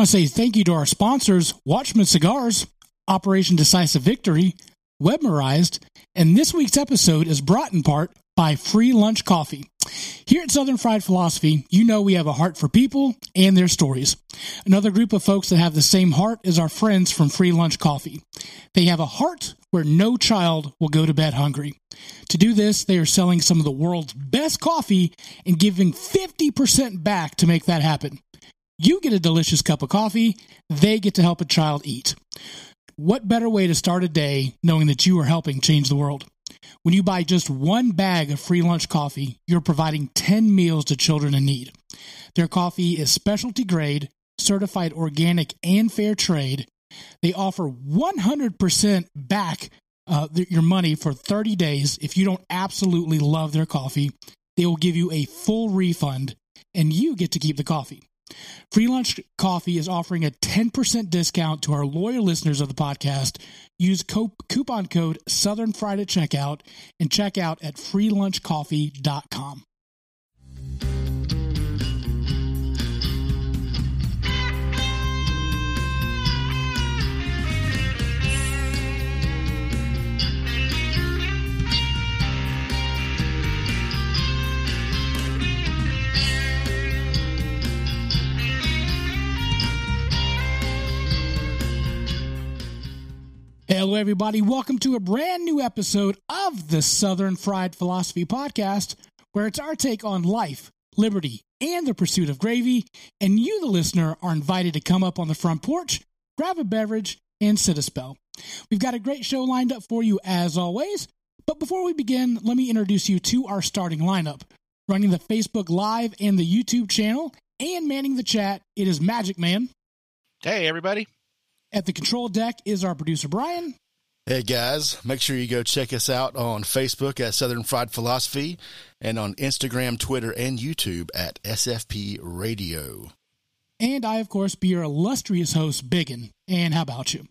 I say thank you to our sponsors, Watchman Cigars, Operation Decisive Victory, Webmerized, and this week's episode is brought in part by Free Lunch Coffee. Here at Southern Fried Philosophy, you know we have a heart for people and their stories. Another group of folks that have the same heart is our friends from Free Lunch Coffee. They have a heart where no child will go to bed hungry. To do this, they are selling some of the world's best coffee and giving 50% back to make that happen. You get a delicious cup of coffee, they get to help a child eat. What better way to start a day knowing that you are helping change the world? When you buy just one bag of free lunch coffee, you're providing 10 meals to children in need. Their coffee is specialty grade, certified organic, and fair trade. They offer 100% back uh, your money for 30 days. If you don't absolutely love their coffee, they will give you a full refund and you get to keep the coffee. Free Lunch Coffee is offering a 10% discount to our loyal listeners of the podcast. Use co- coupon code Southern Fried at checkout and check out at freelunchcoffee.com. Hello, everybody. Welcome to a brand new episode of the Southern Fried Philosophy Podcast, where it's our take on life, liberty, and the pursuit of gravy. And you, the listener, are invited to come up on the front porch, grab a beverage, and sit a spell. We've got a great show lined up for you as always. But before we begin, let me introduce you to our starting lineup. Running the Facebook Live and the YouTube channel, and manning the chat, it is Magic Man. Hey, everybody. At the control deck is our producer, Brian. Hey guys, make sure you go check us out on Facebook at Southern Fried Philosophy and on Instagram, Twitter, and YouTube at SFP Radio. And I, of course, be your illustrious host, Biggin. And how about you?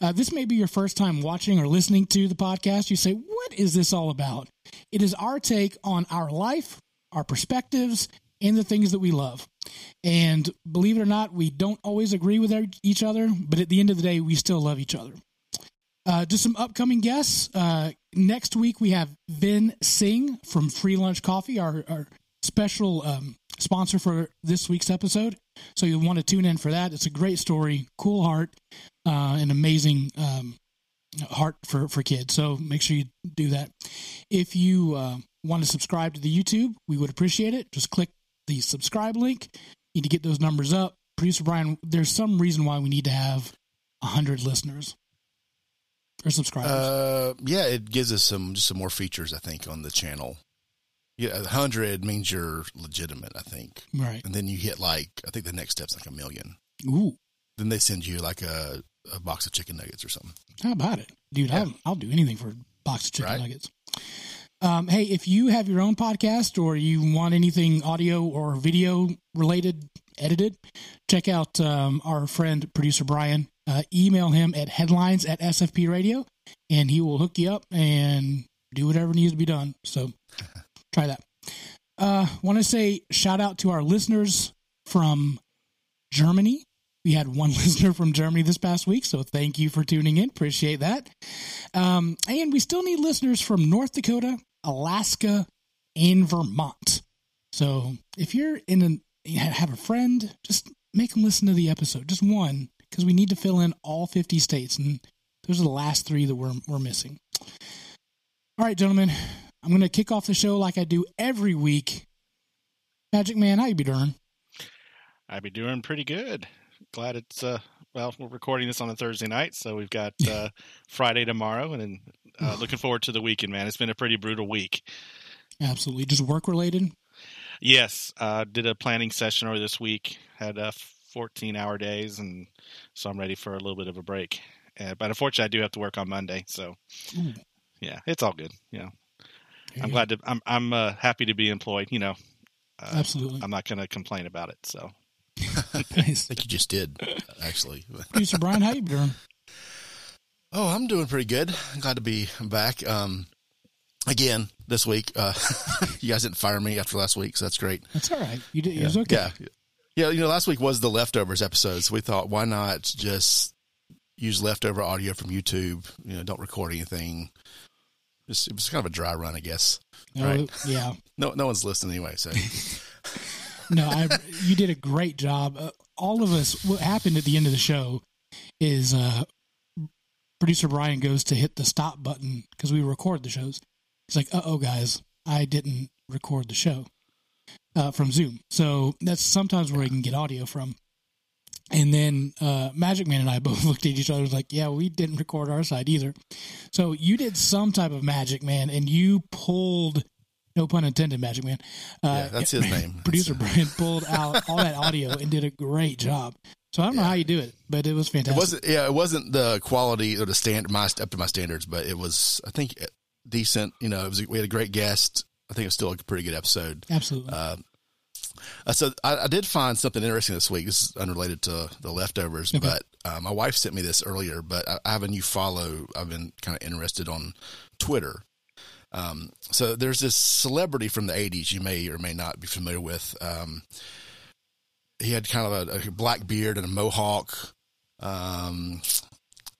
Uh, this may be your first time watching or listening to the podcast. You say, What is this all about? It is our take on our life, our perspectives, and the things that we love. And believe it or not, we don't always agree with each other, but at the end of the day, we still love each other. Uh, just some upcoming guests. Uh, next week, we have Vin Singh from Free Lunch Coffee, our, our special um, sponsor for this week's episode. So you'll want to tune in for that. It's a great story, cool heart, uh, an amazing um, heart for, for kids. So make sure you do that. If you uh, want to subscribe to the YouTube, we would appreciate it. Just click the subscribe link. You Need to get those numbers up. Producer Brian, there's some reason why we need to have hundred listeners or subscribers. Uh, yeah, it gives us some just some more features. I think on the channel. Yeah, hundred means you're legitimate. I think. Right. And then you hit like I think the next step's like a million. Ooh. Then they send you like a, a box of chicken nuggets or something. How about it, dude? Yeah. I'll, I'll do anything for a box of chicken right? nuggets. Um, hey, if you have your own podcast or you want anything audio or video related edited, check out um, our friend producer Brian. Uh, email him at headlines at SFP Radio, and he will hook you up and do whatever needs to be done. So try that. Uh, Want to say shout out to our listeners from Germany. We had one listener from Germany this past week, so thank you for tuning in. Appreciate that. Um, and we still need listeners from North Dakota, Alaska, and Vermont. So if you're in a have a friend, just make them listen to the episode, just one, because we need to fill in all 50 states, and those are the last three that we're we're missing. All right, gentlemen, I'm going to kick off the show like I do every week. Magic Man, how you be doing? I be doing pretty good. Glad it's uh well, we're recording this on a Thursday night, so we've got uh Friday tomorrow, and then uh, looking forward to the weekend, man. It's been a pretty brutal week. Absolutely. Just work related? Yes. Uh, did a planning session over this week. Had uh, 14 hour days, and so I'm ready for a little bit of a break. Uh, but unfortunately, I do have to work on Monday. So, Ooh. yeah, it's all good. You know, yeah. I'm glad to, I'm, I'm uh, happy to be employed. You know, uh, absolutely. I'm not going to complain about it. So, I think you just did, actually. Producer Brian, how you doing? Oh, I'm doing pretty good. glad to be back. Um, again this week. Uh, you guys didn't fire me after last week, so that's great. That's all right. You did. It was okay. Yeah, Yeah, you know, last week was the leftovers episode, so we thought, why not just use leftover audio from YouTube? You know, don't record anything. Just, it was kind of a dry run, I guess. Oh, Right. yeah. No, no one's listening anyway. So No, I, you did a great job. Uh, all of us, what happened at the end of the show is uh, producer Brian goes to hit the stop button because we record the shows. He's like, uh oh, guys, I didn't record the show uh, from Zoom. So that's sometimes where we can get audio from. And then uh, Magic Man and I both looked at each other like, yeah, we didn't record our side either. So you did some type of Magic Man and you pulled, no pun intended, Magic Man. Uh, yeah, that's his name. producer Brian pulled out all that audio and did a great job. So I don't know how you do it, but it was It fantastic. wasn't. Yeah, it wasn't the quality or the stand my up to my standards, but it was. I think decent. You know, it was. We had a great guest. I think it was still a pretty good episode. Absolutely. Uh, uh, so I, I did find something interesting this week. This is unrelated to the leftovers, Okay. but uh, my wife sent me this earlier. But I, I have a new follow. I've been kind of interested on Twitter. Um, so there's this celebrity from the '80s you may or may not be familiar with. Um, he had kind of a, a black beard and a mohawk. Um,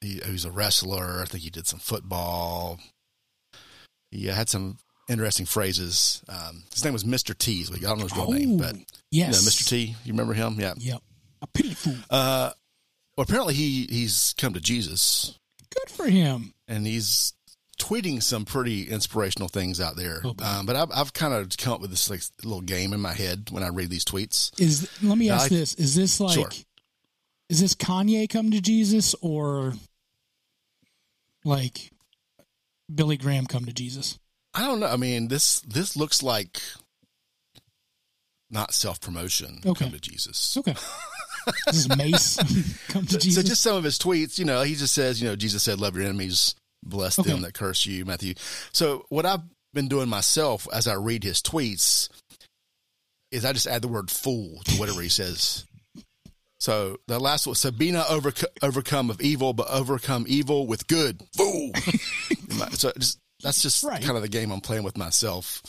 he, he was a wrestler. I think he did some football. He had some interesting phrases. Um, his name was Mr. T. So I don't know his real name, Oh, but you yes. know, Mr. T. You remember him? Yeah. Yep. A pity fool. Uh, well, apparently he he's come to Jesus Good for him. and he's tweeting some pretty inspirational things out there. Oh, um, but I've, I've kind of come up with this like little game in my head when I read these tweets. Is let me ask like- this: Is this like, Sure. is this Kanye come to Jesus or like Billy Graham come to Jesus? I don't know. I mean, this this looks like not self promotion. Okay. Come to Jesus. Okay. this is Mase come to Jesus. So just some of his tweets, you know, he just says, you know, Jesus said, "Love your enemies, bless Okay. them that curse you." Matthew. So what I've been doing myself as I read his tweets is I just add the word "fool" to whatever he says. So the last one, Sabina overc overcome of evil, but overcome evil with good. Fool. so just, that's just Right. kind of the game I'm playing with myself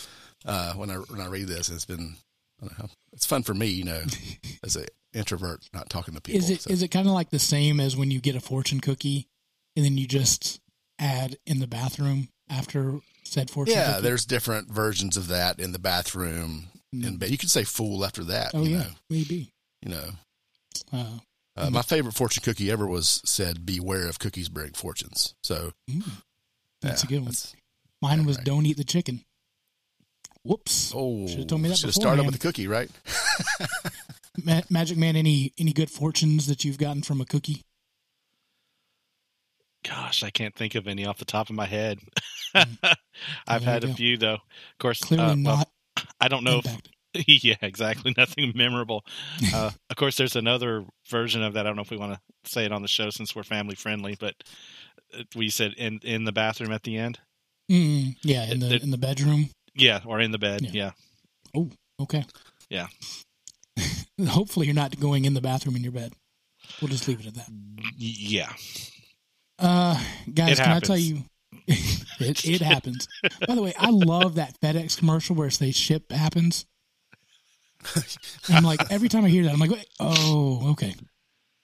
uh, when I when I read this. It's been, I don't know, it's fun for me, you know, as an introvert, not talking to people. is it is so. it kind of like the same as when you get a fortune cookie and then you just add in the bathroom after said fortune Yeah, cookie? there's different versions of that in the bathroom. In bed, you could say "fool" after that. oh you yeah, know, maybe. you know. Uh, Uh, my favorite fortune cookie ever was said, "Beware of cookies bring fortunes." So mm, that's yeah, a good one. Mine was right. don't eat the chicken. Whoops. Oh, Should've told me that Should have started with a cookie, right? Ma- Magic Man, any any good fortunes that you've gotten from a cookie? Gosh, I can't think of any off the top of my head. Mm. I've had a go. few though. Of course, Clearly uh, well, not I don't know. If, yeah, exactly. Nothing memorable. Uh, of course, there's another version of that. I don't know if we want to say it on the show since we're family friendly, but uh, we said in in the bathroom at the end. Mm, yeah, in the It- in the bedroom. Yeah, or in the bed. Yeah. Yeah. Okay. Yeah. Hopefully, you're not going in the bathroom in your bed. We'll just leave it at that. Yeah. Uh, guys, It can I tell you? it, it happens. By the way, I love that FedEx commercial where it says "ship happens." I'm like every time I hear that, I'm like, "Wait, oh, okay.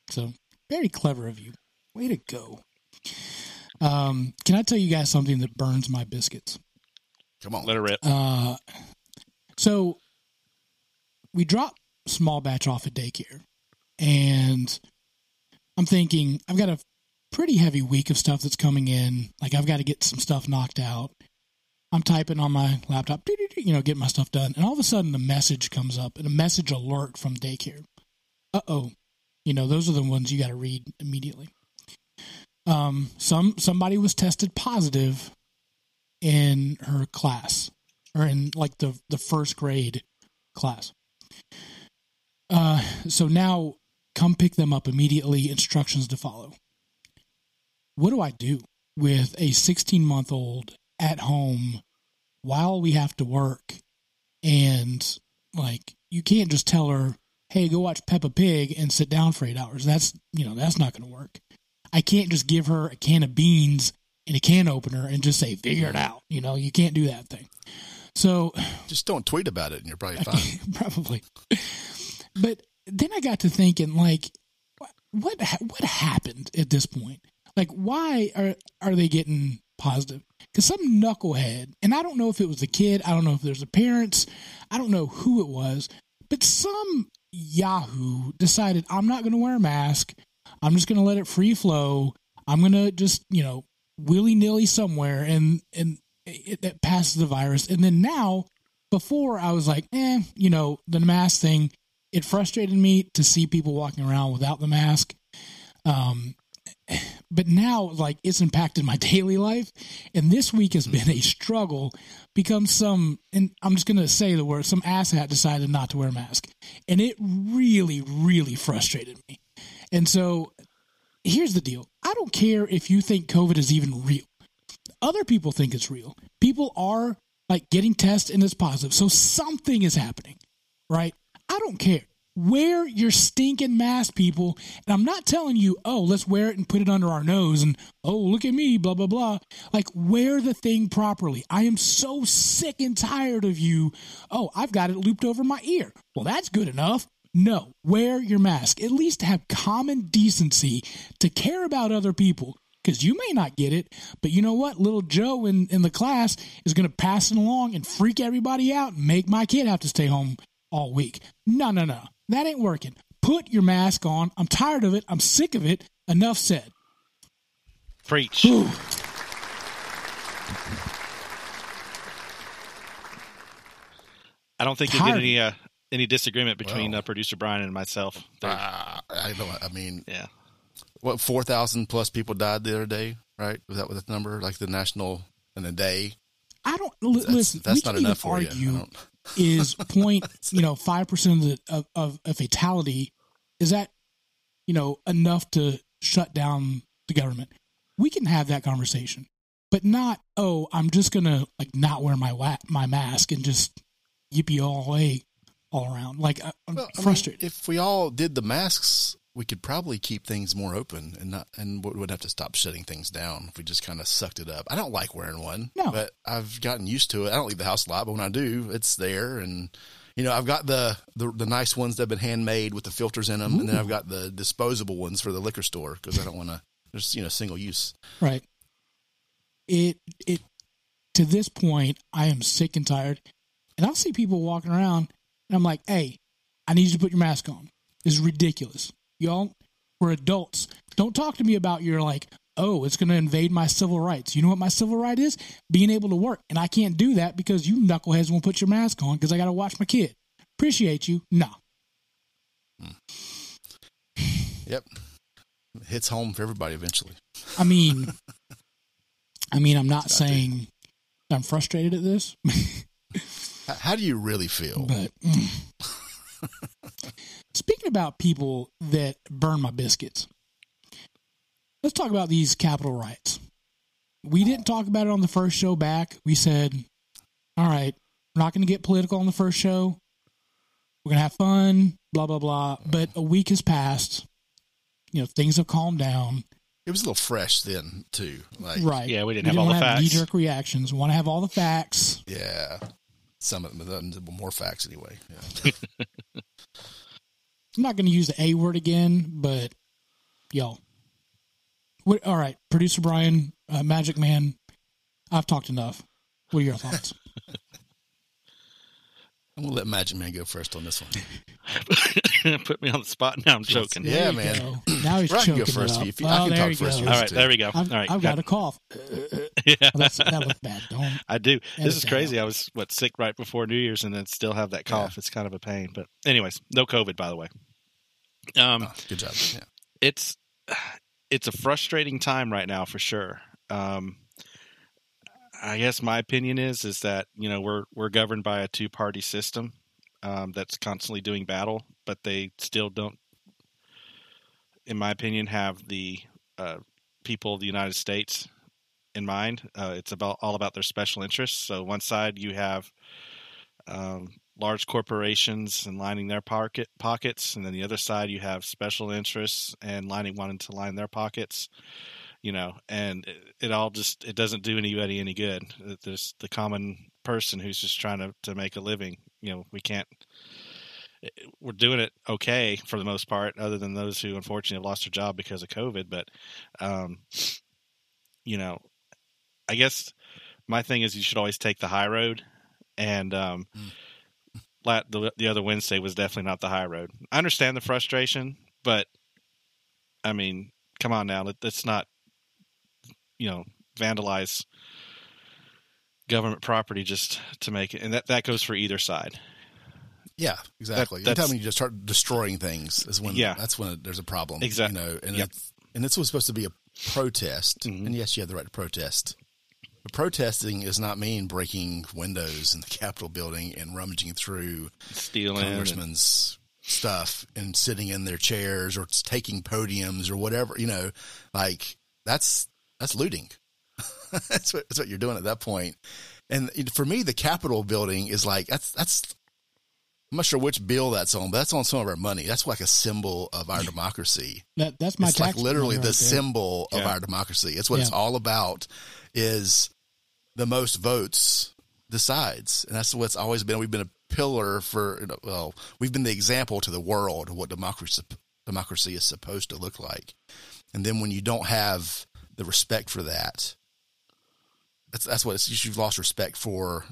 So very clever of you. Way to go. Um, can I tell you guys something that burns my biscuits? Come on, Let it rip. Uh, so we drop small batch off at daycare, and I'm thinking I've got a pretty heavy week of stuff that's coming in. Like I've got to get some stuff knocked out. I'm typing on my laptop, you know, get my stuff done, and all of a sudden a message comes up, and a message alert from daycare. Uh oh, you know, those are the ones you got to read immediately. Um, some somebody was tested positive in her class or in like the the first grade class. Uh, so now come pick them up immediately. Instructions to follow. What do I do with a 16 month old at home while we have to work? And like, you can't just tell her, "Hey, go watch Peppa Pig and sit down for eight hours." That's you know that's not going to work. I can't just give her a can of beans and a can opener and just say, "Figure it out." You know, you can't do that thing. So just don't tweet about it, and you're probably fine. probably. But then I got to thinking, like, what what happened at this point? Like, why are are they getting positive? Because some knucklehead, and I don't know if it was the kid, I don't know if there's the parents, I don't know who it was, but some Yahoo decided I'm not going to wear a mask. I'm just going to let it free flow. I'm going to just you know willy nilly somewhere, and and it, it passes the virus. And then now, before I was like, eh, you know, the mask thing it frustrated me to see people walking around without the mask. Um, but now, like, it's impacted my daily life. And this week has been a struggle because some, and I'm just going to say the word, some asshat decided not to wear a mask. And it really, really frustrated me. And so here's the deal I don't care if you think COVID is even real. Other people think it's real. People are like getting tests and it's positive. So something is happening, right? I don't care. Wear your stinking mask, people. And I'm not telling you, oh, let's wear it and put it under our nose and, oh, look at me, blah, blah, blah. Like, wear the thing properly. I am so sick and tired of you. Oh, I've got it looped over my ear. Well, that's good enough. No, wear your mask. At least have common decency to care about other people because you may not get it, but you know what? Little Joe in, in the class is going to pass it along and freak everybody out and make my kid have to stay home all week. No, no, no. That ain't working. Put your mask on. I'm tired of it. I'm sick of it. Enough said. Preach. Whew. I don't think Tired. there's any uh, any disagreement between Well. uh, producer Brian and myself. There- Uh, I don't. I mean, yeah, what four thousand plus people died the other day, right? Was that what the number? Like the national in a day? I don't li- That's, listen. that's we not can even enough for you. Argue don't- is point you know five percent of the of, of a fatality is that you know enough to shut down the government. We can have that conversation, but not oh I'm just gonna like not wear my wa- my mask and just yippee all way all around. Like I'm Well, I mean, frustrated. if we all did the masks, we could probably keep things more open and not, and we would have to stop shutting things down if we just kind of sucked it up. I don't like wearing one, No. but I've gotten used to it. I don't leave the house a lot, but when I do, it's there. And you know, I've got the the, the nice ones that have been handmade with the filters in them, and then I've got the disposable ones for the liquor store because I don't want to. There's you know single use. Right. It it to this point, I am sick and tired, and I'll see people walking around, and I'm like, "Hey, I need you to put your mask on. This is ridiculous, y'all. We're adults. Don't talk to me about your like, oh, it's going to invade my civil rights. You know what my civil right is? Being able to work, and I can't do that because you knuckleheads won't put your mask on because I got to watch my kid. Appreciate you, no. Yep, hits home for everybody eventually. I mean, I mean, I'm not saying I'm frustrated at this, How, how do you really feel? but mm. speaking about people that burn my biscuits, let's talk about these Capitol riots. We didn't talk about it on the first show back. We said, all right, we're not going to get political on the first show. We're going to have fun, blah, blah, blah. But a week has passed. You know, things have calmed down. It was a little fresh then too. Like Right. Yeah, we didn't have all wanna the facts. knee-jerk reactions. We want to have all the facts. Yeah. Some of them, more facts anyway. Yeah. I'm not going to use the A word again, but yo, what? All right, producer Brian, uh, Magic Man, I've talked enough. What are your thoughts? I'm gonna let Magic Man go first on this one. Put me on the spot. Now I'm choking. Yeah, There man. go. Now he's Or I can choking go first it up. if you- I oh, can talk first goes. if All right, there we go. I've, All right, I've got a cough. yeah, that's, that was bad. Don't. I do. This is that crazy. I was what sick right before New Year's and then still have that cough. It's kind of a pain. But anyways, no COVID by the way. Um, Oh, good job. Yeah. it's it's a frustrating time right now for sure. Um, I guess my opinion is is that you know we're we're governed by a two party system um, that's constantly doing battle, but they still don't, in my opinion, have the uh, people of the United States in mind. Uh, it's about all about their special interests. So one side you have um, large corporations and lining their pocket pockets, and then the other side you have special interests and lining wanting to line their pockets. You know, and it, it all just it doesn't do anybody any good. There's the common person who's just trying to to make a living. You know, we can't. we're doing it okay for the most part, other than those who unfortunately have lost their job because of COVID. But, um, you know, I guess my thing is you should always take the high road, and um, mm. the the other Wednesday was definitely not the high road. I understand the frustration, but I mean, come on now, let, let's not, you know, vandalize government property just to make it, and that that goes for either side. Yeah, exactly. That, Anytime you just start destroying things is when yeah. that's when there's a problem. Exactly. You know, and yep. it's and this was supposed to be a protest, mm-hmm. and yes, you have the right to protest. But protesting does not mean breaking windows in the Capitol building and rummaging through stealing congressmen's and... stuff and sitting in their chairs or taking podiums or whatever. You know, like that's that's looting. that's what that's what you're doing at that point. And for me, the Capitol building is like that's that's I'm not sure which bill that's on, but that's on some of our money. That's like a symbol of our democracy. That that's my it's like literally the right symbol yeah. of our democracy. It's what yeah. it's all about. Is the most votes decides, and that's what's always been. We've been a pillar for well, we've been the example to the world of what democracy democracy is supposed to look like. And then when you don't have the respect for that, that's that's what it's. You've lost respect for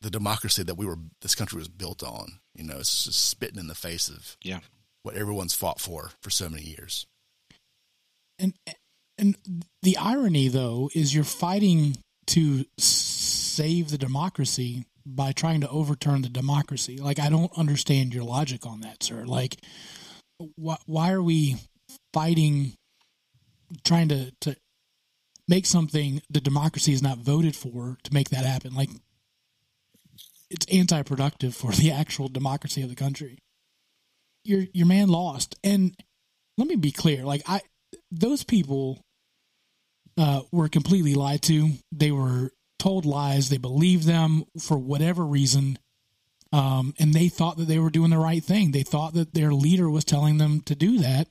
the democracy that we were this country was built on. You know, it's just spitting in the face of yeah what everyone's fought for for so many years. And and the irony though is you're fighting to save the democracy by trying to overturn the democracy. Like I don't understand your logic on that, sir. Like why why are we fighting trying to to make something the democracy is not voted for to make that happen? Like it's anti-productive for the actual democracy of the country. Your your man lost, and let me be clear: like I, those people uh, were completely lied to. They were told lies. They believed them for whatever reason, um, and they thought that they were doing the right thing. They thought that their leader was telling them to do that,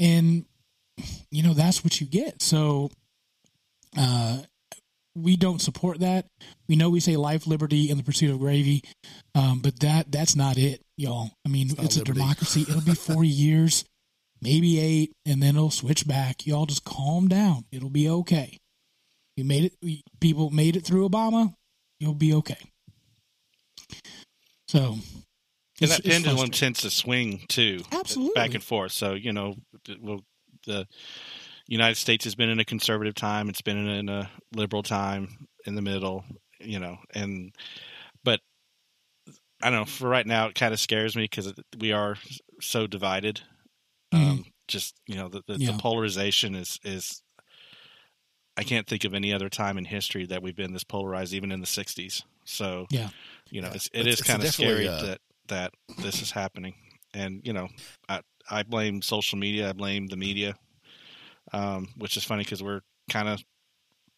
and you know that's what you get. So, uh, we don't support that. We know we say life, liberty, and the pursuit of gravy, um, but that that's not it, y'all. I mean, it's, it's a democracy. It'll be four years, maybe eight, and then it'll switch back. Y'all just calm down. It'll be okay. We made it. We, people made it through Obama. You'll be okay. So, and that pendulum tends to swing too, absolutely back and forth. So you know, well, the United States has been in a conservative time. It's been in a liberal time in the middle, you know, and but I don't know. For right now, it kind of scares me because we are so divided. Mm-hmm. Um, just you know, the, the, yeah. the, polarization is is. I can't think of any other time in history that we've been this polarized, even in the '60s. So, yeah, you know, it's, it it's, is kind of scary uh... that that this is happening. And you know, I I blame social media. I blame the media um, which is funny because we're kind of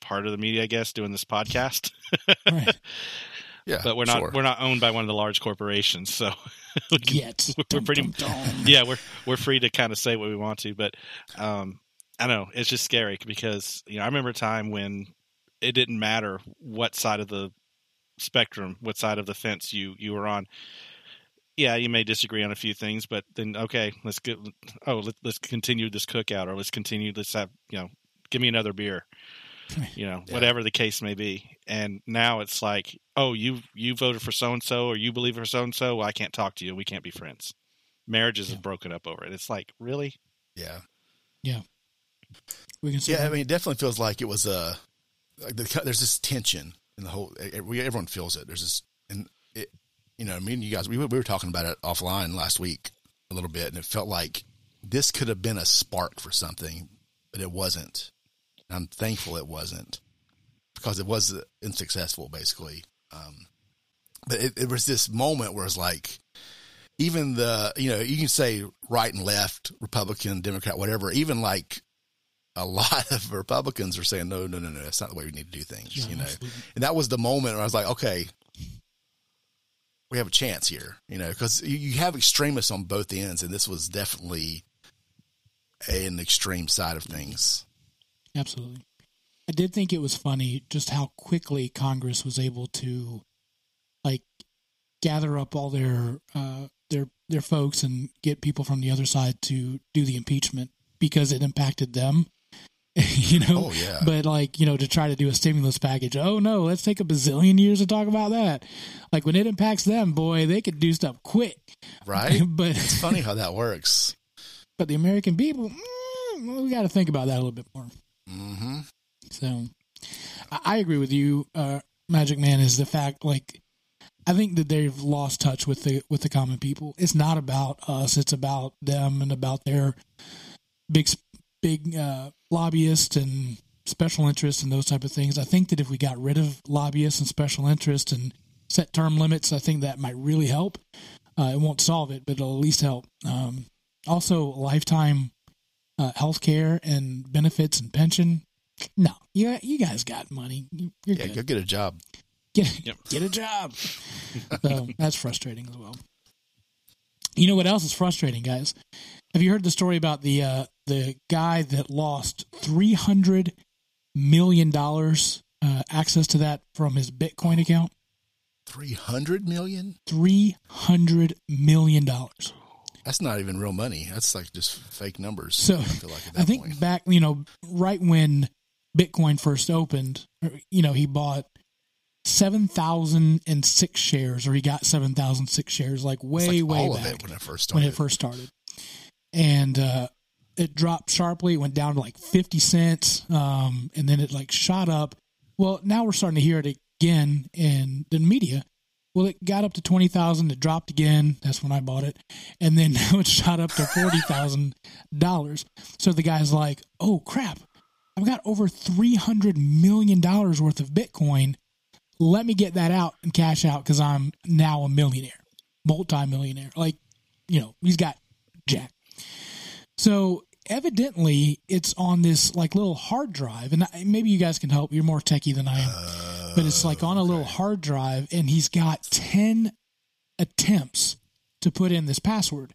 part of the media, I guess, doing this podcast. right. Yeah, but we're not sure. we're not owned by one of the large corporations, so we can, Yet. we're dum, pretty dum, dum. yeah we're we're free to kind of say what we want to. But um, I don't know it's just scary because you know I remember a time when it didn't matter what side of the spectrum, what side of the fence you you were on yeah, you may disagree on a few things, but then okay, let's get oh let, us continue this cookout or let's continue let's have you know give me another beer, you know yeah. whatever the case may be. And now it's like oh you you voted for so and so or you believe for so and so, well, I can't talk to you, we can't be friends. Marriages yeah. have broken up over it. It's like really, yeah, yeah. We can. See. Yeah, I mean, it definitely feels like it was a. Uh, like the, there's this tension in the whole. Everyone feels it. There's this, and it, you know, me and you guys, we, we were talking about it offline last week a little bit, and it felt like this could have been a spark for something, but it wasn't. And I'm thankful it wasn't because it was unsuccessful, basically. Um, but it, it was this moment where it's like, even the, you know, you can say right and left, Republican, Democrat, whatever, even like a lot of Republicans are saying, no, no, no, no, that's not the way we need to do things, yeah, you know? Absolutely. And that was the moment where I was like, okay, we have a chance here, you know, because you have extremists on both ends, and this was definitely an extreme side of things. Absolutely. I did think it was funny just how quickly Congress was able to, like, gather up all their uh, their their folks and get people from the other side to do the impeachment because it impacted them. you know, Oh, yeah. but like you know to try to do a stimulus package. Oh no, let's take a bazillion years to talk about that. Like when it impacts them, boy, they could do stuff quick. right? but It's funny how that works. but the American people, mm, well, we got to think about that a little bit more. hmm So I, I agree with you, uh, Magic Man. Is the fact like I think that they've lost touch with the with the common people. It's not about us; it's about them and about their big big uh, lobbyists and special interests and those type of things. I think that if we got rid of lobbyists and special interests and set term limits, I think that might really help. Uh, it won't solve it, but it'll at least help. Um, also, lifetime uh, health care and benefits and pension. No, you you guys got money. You- You're Yeah, good. go get a job. Get Yep. get a job. so that's frustrating as well. You know what else is frustrating, guys? Have you heard the story about the uh, the guy that lost three hundred million dollars uh, access to that from his Bitcoin account? Three hundred million? Three hundred million dollars. That's not even real money. That's like just fake numbers. So, I feel like at that I think point. back, you know, right when Bitcoin first opened, you know, he bought 7,006 shares, or he got 7,006 shares, like way, like way back it when it first when it first started. And uh, it dropped sharply. It went down to like 50 cents. Um, and then it like shot up. Well, now we're starting to hear it again in the media. Well, it got up to 20,000. It dropped again. That's when I bought it. And then now it's shot up to $40,000. So the guy's like, oh crap, I've got over $300 million worth of Bitcoin. Let me get that out and cash out because I'm now a millionaire, multi-millionaire. Like, you know, he's got jack. So evidently it's on this like little hard drive and maybe you guys can help. You're more techie than I am. but it's like on a little hard drive and he's got 10 attempts to put in this password.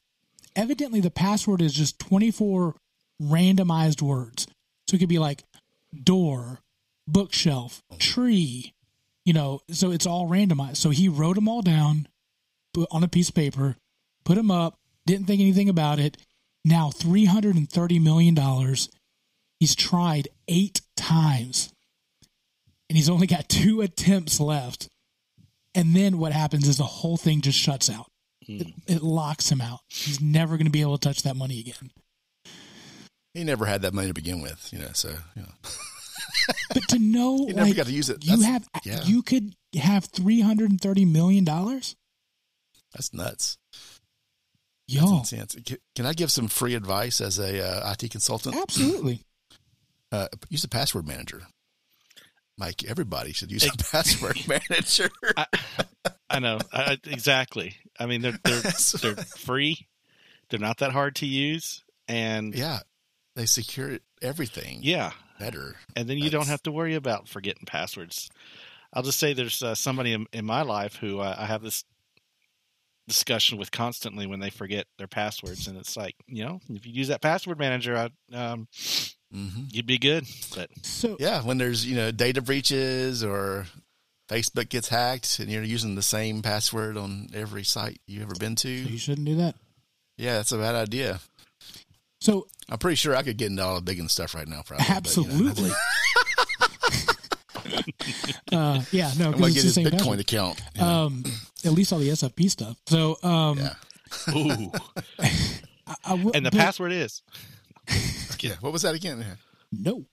Evidently the password is just 24 randomized words. So it could be like door, bookshelf, tree, you know, so it's all randomized. So he wrote them all down put on a piece of paper, put them up, didn't think anything about it. Now $330 million. He's tried eight times and he's only got two attempts left. And then what happens is the whole thing just shuts out. Hmm. It, it locks him out. He's never going to be able to touch that money again. he never had that money to begin with, you know. So you know, But to know, he never like, got to use it. you have, yeah. you could have three hundred and thirty million dollars. That's nuts. Yo, That's. Can- I give some free advice as a uh, IT consultant? absolutely. Uh, use a password manager. Mike, everybody should use a password manager. I, I know I, exactly. I mean, they're they're they're free. They're not that hard to use, and yeah, they secure everything Yeah, better. and then you don't have to worry about forgetting passwords. I'll just say there's uh, somebody in, in my life who uh, I have this discussion with constantly when they forget their passwords, and it's like you know, if you use that password manager, I, um, hmm you'd be good. But So Yeah, when there's you know data breaches or Facebook gets hacked and you're using the same password on every site you've ever been to, you shouldn't do that. yeah, that's a bad idea. So I'm pretty sure I could get into all the big and stuff right now. Probably, but, you know, absolutely. uh, yeah, no, I'm because gonna get the his same Bitcoin password. account. Um, at least all the SFP stuff. So, um, yeah, ooh, I, I and the but- password is yeah. What was that again? Yeah. No.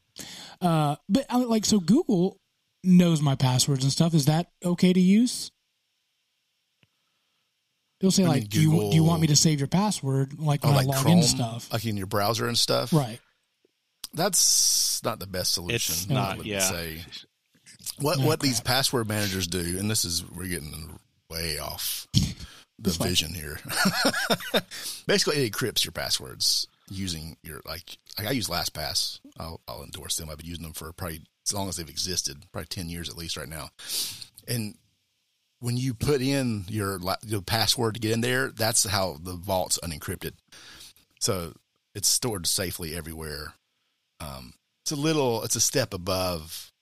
Uh, but I, like, so Google knows my passwords and stuff. Is that okay to use? They'll say I mean, like, do you do you want me to save your password like Oh, when like I log Chrome, into stuff? like in your browser and stuff. Right. That's not the best solution. It's I not, would yeah. Say. What No, what these password managers do, and this is we're getting way off the That's vision here. Basically, it encrypts your passwords using your like. like I use LastPass. I'll, I'll endorse them. I've been using them for probably as long as they've existed, probably ten years at least right now. And when you put in your your password to get in there, that's how the vault's unencrypted. So it's stored safely everywhere. Um, it's a little, it's a step above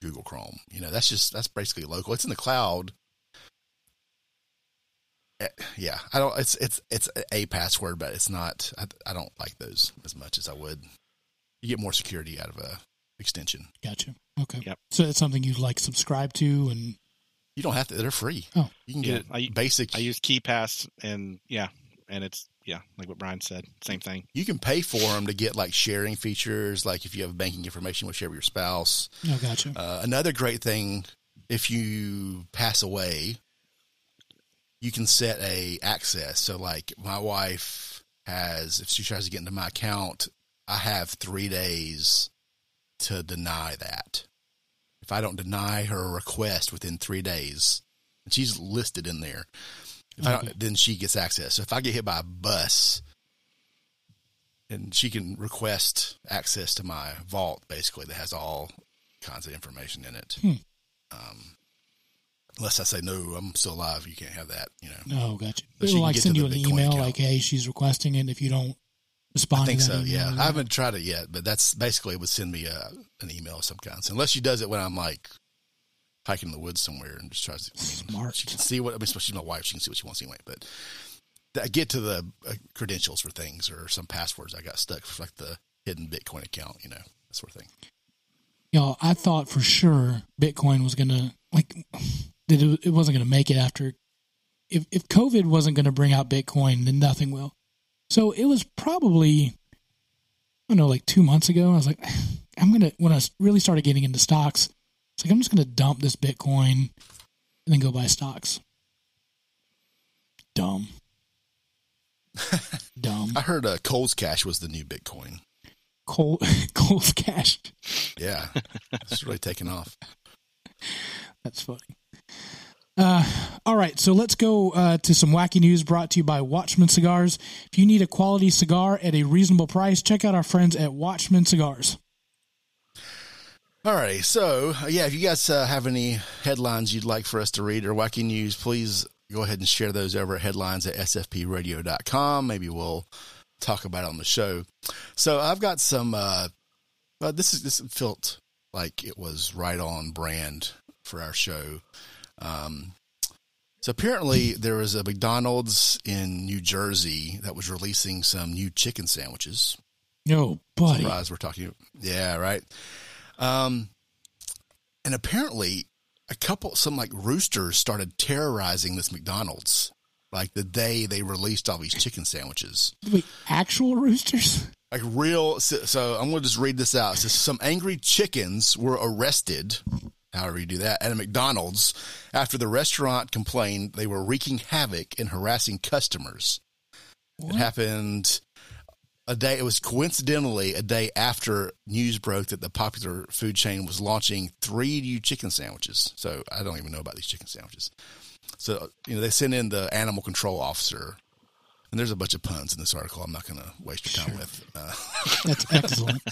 Google Chrome. You know, that's just that's basically local. It's in the cloud. Yeah, I don't. It's it's it's a password, but it's not. I, I don't like those as much as I would. You get more security out of a extension. Gotcha. Okay. Yep. So it's something you like subscribe to, and You don't have to. They're free. Oh. you can Yeah, get I- basic. I use KeePass, and yeah, and it's yeah, like what Brian said, same thing. you can pay for them to get like sharing features, like if you have banking information, we'll share with your spouse. oh, gotcha. Uh, another great thing, if you pass away, you can set a access. So, like my wife has, if she tries to get into my account, I have three days to deny that. If I don't deny her request within three days, and she's listed in there, if I don't, then she gets access. So if I get hit by a bus, and she can request access to my vault, basically that has all kinds of information in it. Hmm. Um, unless I say no, I'm still alive. You can't have that. You know. Oh, gotcha. But It'll like send you an Bitcoin email account. like, "Hey, she's requesting it." If you don't respond, I think so. Yeah, I haven't tried it yet, but that's basically it would send me a, an email of some kind. So unless she does it when I'm like hiking in the woods somewhere and just tries to. I mean, Smart. She can see what. I mean, she's my wife. She can see what she wants anyway. But I get to the uh, credentials for things or some passwords I got stuck for like the hidden Bitcoin account. You know, that sort of thing. know, I thought for sure Bitcoin was gonna like that it, it wasn't gonna make it after. If if COVID wasn't gonna bring out Bitcoin, then nothing will. So it was probably I don't know, like two months ago. I was like, I'm gonna when I really started getting into stocks. It's like I'm just gonna dump this Bitcoin and then go buy stocks. Dumb. Dumb. I heard uh, Coles Cash was the new Bitcoin. Cold, cold cash. Yeah, it's really taking off. That's funny. Uh, all right, so let's go uh, to some wacky news brought to you by Watchman Cigars. If you need a quality cigar at a reasonable price, check out our friends at Watchman Cigars. All right, so uh, yeah, if you guys uh, have any headlines you'd like for us to read or wacky news, please go ahead and share those over at headlines at sfpradio.com. Maybe we'll talk about it on the show. So I've got some. Uh, this is this felt like it was right on brand for our show. Um, so apparently there was a McDonald's in New Jersey that was releasing some new chicken sandwiches. No, buddy. Surprise, we're talking. Yeah, right. Um, and apparently, a couple, some like roosters started terrorizing this McDonald's. Like the day they released all these chicken sandwiches, Wait, actual roosters? like real. So, so I'm going to just read this out. It says some angry chickens were arrested. However, you do that at a McDonald's after the restaurant complained they were wreaking havoc and harassing customers. What? It happened a day. It was coincidentally a day after news broke that the popular food chain was launching three new chicken sandwiches. So I don't even know about these chicken sandwiches. So you know they sent in the animal control officer, and there's a bunch of puns in this article. I'm not going to waste your time Sure. with. Uh, That's excellent.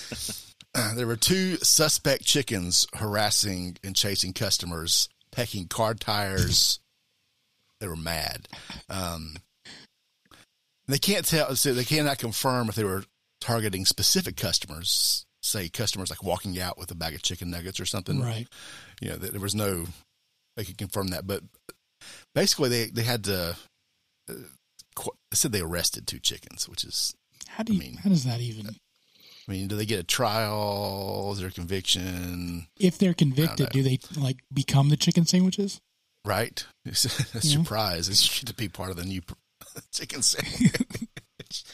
there were two suspect chickens harassing and chasing customers, pecking car tires. They were mad. Um, they can't tell, so they cannot confirm if they were targeting specific customers, say customers like walking out with a bag of chicken nuggets or something. right. You know, there was no, they could confirm that. But basically, they, they had to, uh, qu- they said they arrested two chickens, which is How do you, I mean- how does that even? I mean, do they get a trial? Is there a conviction? If they're convicted, do they like become the chicken sandwiches? Right? That's Yeah. your prize. It's to be part of the new chicken sandwich.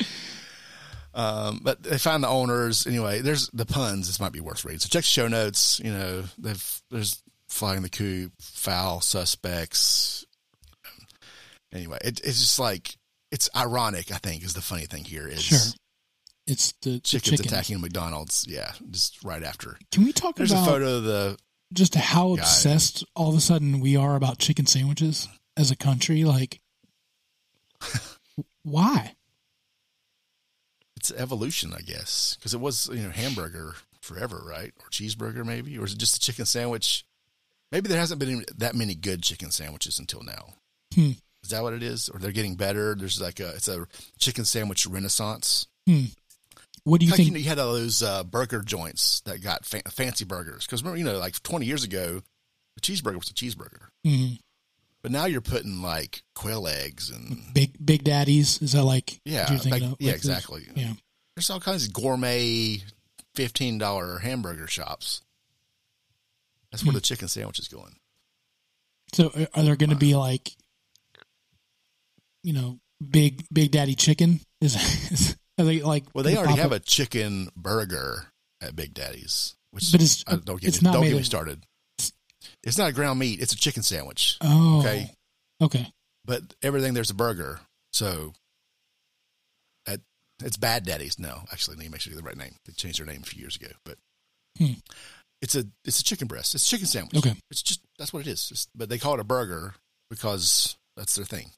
um, but they find the owners anyway. There's the puns. This might be worth reading. So check the show notes. You know, they've there's flying the coop, foul suspects. Anyway, it, it's just like it's ironic. I think is the funny thing here is Sure. It's the, the chickens, chickens. attacking McDonald's. Yeah, just right after. Can we talk There's about a photo of the just how Guy. obsessed all of a sudden we are about chicken sandwiches as a country? Like, why? it's evolution, I guess, because it was you know hamburger forever, right, or cheeseburger maybe, or is it just a chicken sandwich? Maybe there hasn't been that many good chicken sandwiches until now. Hmm. Is that what it is, or they're getting better? There's like a it's a chicken sandwich renaissance. What do you Like, think? you, know, you had all those uh, burger joints that got fa- fancy burgers because remember, you know, like 20 years ago, a cheeseburger was a cheeseburger. Mhm. But now you're putting like quail eggs and Big Big Daddies. Is that like yeah, like- of? yeah, Like this? exactly. Yeah. There's all kinds of gourmet fifteen dollar hamburger shops. That's Hmm. where the chicken sandwich is going. So are- are there going to be like, you know, big Big Daddy chicken? Is, is are they like? Well, they already have up- a chicken burger at Big Daddy's, which But it's- uh, don't get it's me, not don't get me started. It's not a ground meat; it's a chicken sandwich. Oh, okay. okay. But everything there's a burger, so at, it's Bad Daddy's. No, actually, let me make sure you get the right name. They changed their name a few years ago, but Hmm. it's a it's a chicken breast. It's a chicken sandwich. Okay. it's just that's what it is. It's, but they call it a burger because that's their thing.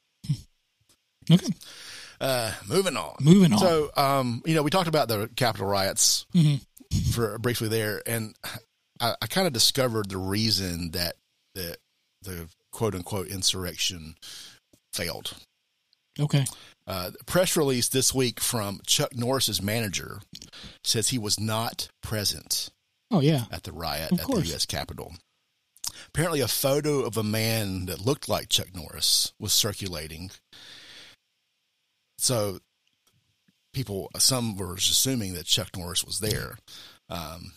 Okay. Uh, moving on. Moving on. So, um, you know, we talked about the Capitol riots Mhm. for briefly there, and I, I kind of discovered the reason that the the quote unquote insurrection failed. Okay. Uh, press release this week from Chuck Norris's manager says he was not present Oh yeah. at the riot Of at course. the U.S. Capitol. Apparently, a photo of a man that looked like Chuck Norris was circulating. So, people, some were assuming that Chuck Norris was there. Um,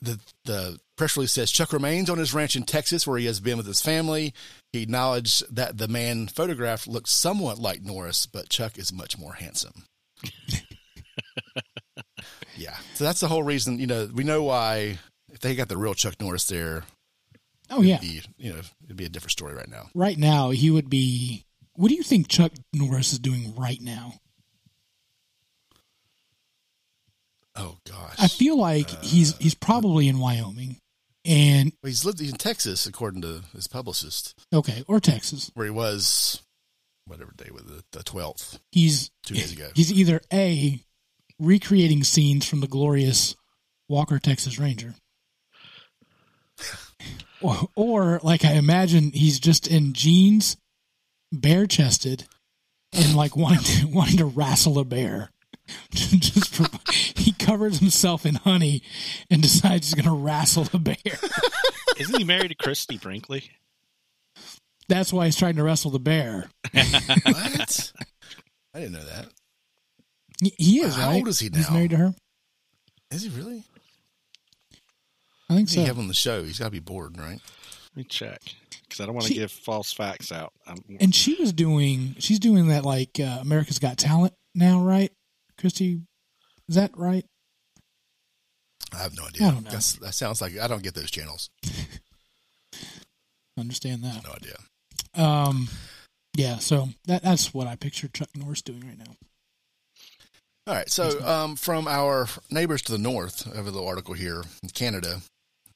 the the press release says Chuck remains on his ranch in Texas, where he has been with his family. He acknowledged that the man photographed looked somewhat like Norris, but Chuck is much more handsome. yeah, so that's the whole reason. You know, we know why. If they got the real Chuck Norris there, Oh yeah. be, you know, it'd be a different story right now. Right now, he would be. What do you think Chuck Norris is doing right now? Oh gosh, I feel like uh, he's he's probably in Wyoming, and Well, he's lived in Texas, according to his publicist, okay, or Texas. where he was, whatever day was it, the twelfth. He's Two days ago. He's either a recreating scenes from the glorious Walker Texas Ranger, or, or like I imagine he's just in jeans, bare chested, and like wanting to wanting to wrestle a bear. just for, he covers himself in honey and decides he's going to wrestle a bear. Isn't he married to Christie Brinkley? That's why he's trying to wrestle the bear. what? I didn't know that. He, he is How right. old is he He's now? married to her. Is he really? I think He so. have on the show. He's got to be bored, right? Let me check because I don't want to give false facts out. I'm, And she was doing, she's doing that like uh, America's Got Talent now, right? Christie, is that right? I have no idea. I don't know. That's, that sounds like I don't get those channels. Understand that. No idea. Um, yeah, so that that's what I picture Chuck Norris doing right now. All right. So, um, from our neighbors to the north, I have a little article here in Canada,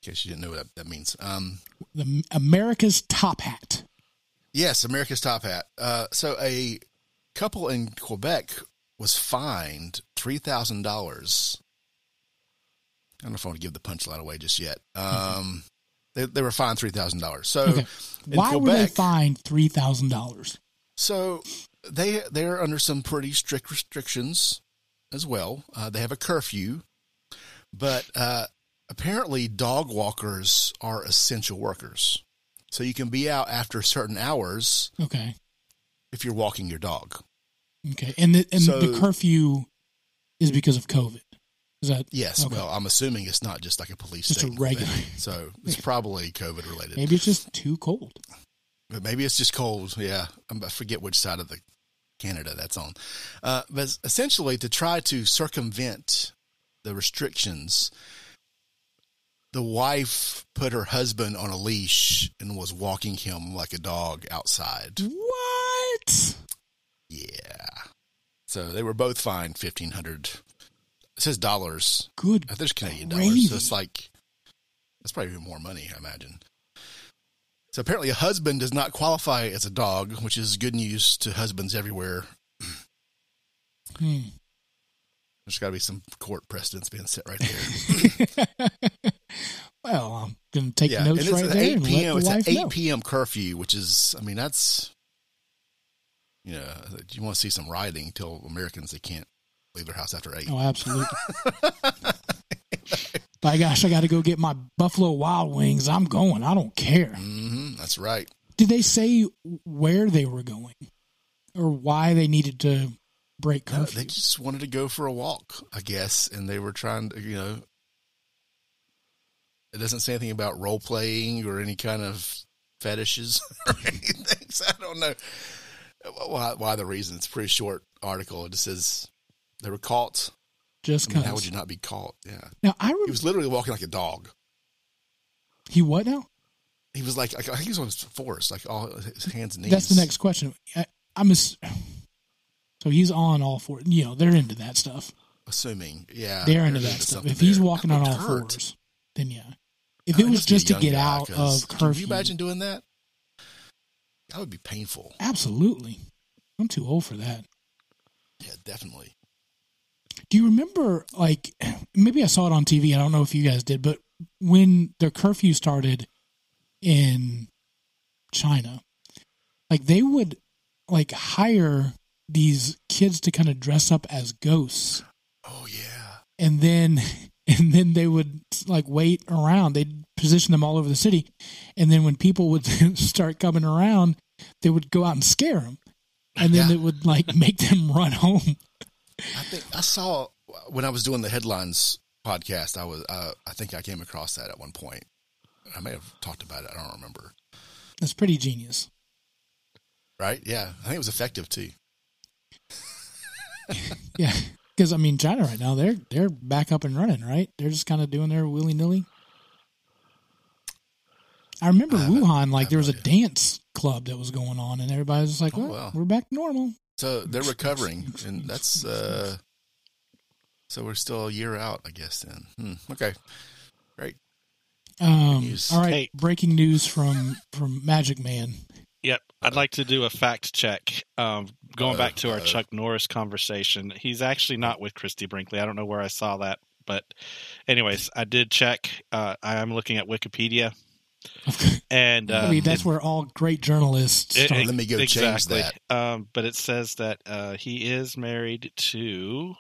in case you didn't know what that, that means. Um, The America's Top Hat. yes, America's Top Hat. Uh, so, a couple in Quebec was fined $3,000. I don't know if I want to give the punchline away just yet. Um, they, they were fined $3,000. So, Okay. Why were they fined three thousand dollars? So they they're under some pretty strict restrictions as well. Uh, they have a curfew, but uh, apparently dog walkers are essential workers. So you can be out after certain hours Okay, if you're walking your dog. okay, and the and So- the curfew is because of COVID. Is that Yes, Okay. well, I'm assuming it's not just like a police Just a state thing. So it's probably COVID related. maybe it's just too cold? But maybe it's just cold. Yeah, I forget which side of the Canada that's on. Uh, but essentially, to try to circumvent the restrictions, the wife put her husband on a leash and was walking him like a dog outside. What? Yeah. So they were both fined fifteen hundred. It says dollars. Good. I think there's Canadian dollars. So it's like that's probably even more money, I imagine. So apparently, a husband does not qualify as a dog, which is good news to husbands everywhere. Hmm. There's got to be some court precedents being set right there. Well, I'm going to take yeah, notes right there eight and let p.m. the It's an wife eight know. p.m. curfew, which is, I mean, that's you know, you want to see some rioting. Tell Americans they can't leave their house after eight. Oh, absolutely. By gosh, I got to go get my Buffalo Wild Wings. I'm going. I don't care. hmm that's right. Did they say where they were going or why they needed to break No, curfew? they just wanted to go for a walk, I guess, and they were trying to, you know. It doesn't say anything about role playing or any kind of fetishes or anything. So I don't know why, why the reason. It's a pretty short article. It just says they were caught. Just I mean, how would you not be caught? Yeah, Now I he was literally walking like a dog. he what now? He was like, I think he was on his forest, like all his hands and knees. That's the next question. I, I'm ass- so he's on all four. You know they're into that stuff. Assuming, yeah, They're into that stuff. If he's walking on all hurt. fours, then yeah. If it was just to get guy, out of Can curfew, you imagine doing that? That would be painful. absolutely. I'm too old for that. Yeah, definitely. Do you remember, like, maybe I saw it on TV. I don't know if you guys did, but when the curfew started in China, like, they would, like, hire these kids to kind of dress up as ghosts. Oh yeah. And then, and then they would, like, wait around. They'd position them all over the city. And then when people would start coming around, they would go out and scare them. And then Yeah. it would, like, make them run home. I think I saw when I was doing the headlines podcast. I was, uh, I think I came across that at one point. I may have talked about it. I don't remember. That's pretty genius. Right? Yeah, I think it was effective too. Yeah, because I mean, China right now they're they're back up and running, right? They're just kind of doing their willy nilly. I remember I Wuhan, like there was no a dance club that was going on, and everybody was just like, Oh, well, "We're back to normal." So they're recovering, and that's uh, so we're still a year out, I guess. Then, hmm. okay, great. Um, all right, Hey. breaking news from from Magic Man. Yep, I'd like to do a fact check. Um, going Uh, back to our uh. Chuck Norris conversation, he's actually not with Christie Brinkley. I don't know where I saw that, but anyways, I did check. Uh, I am looking at Wikipedia, and uh, I mean, that's where all great journalists it- start. it- Let me go change that. Um, but it says that uh, he is married to.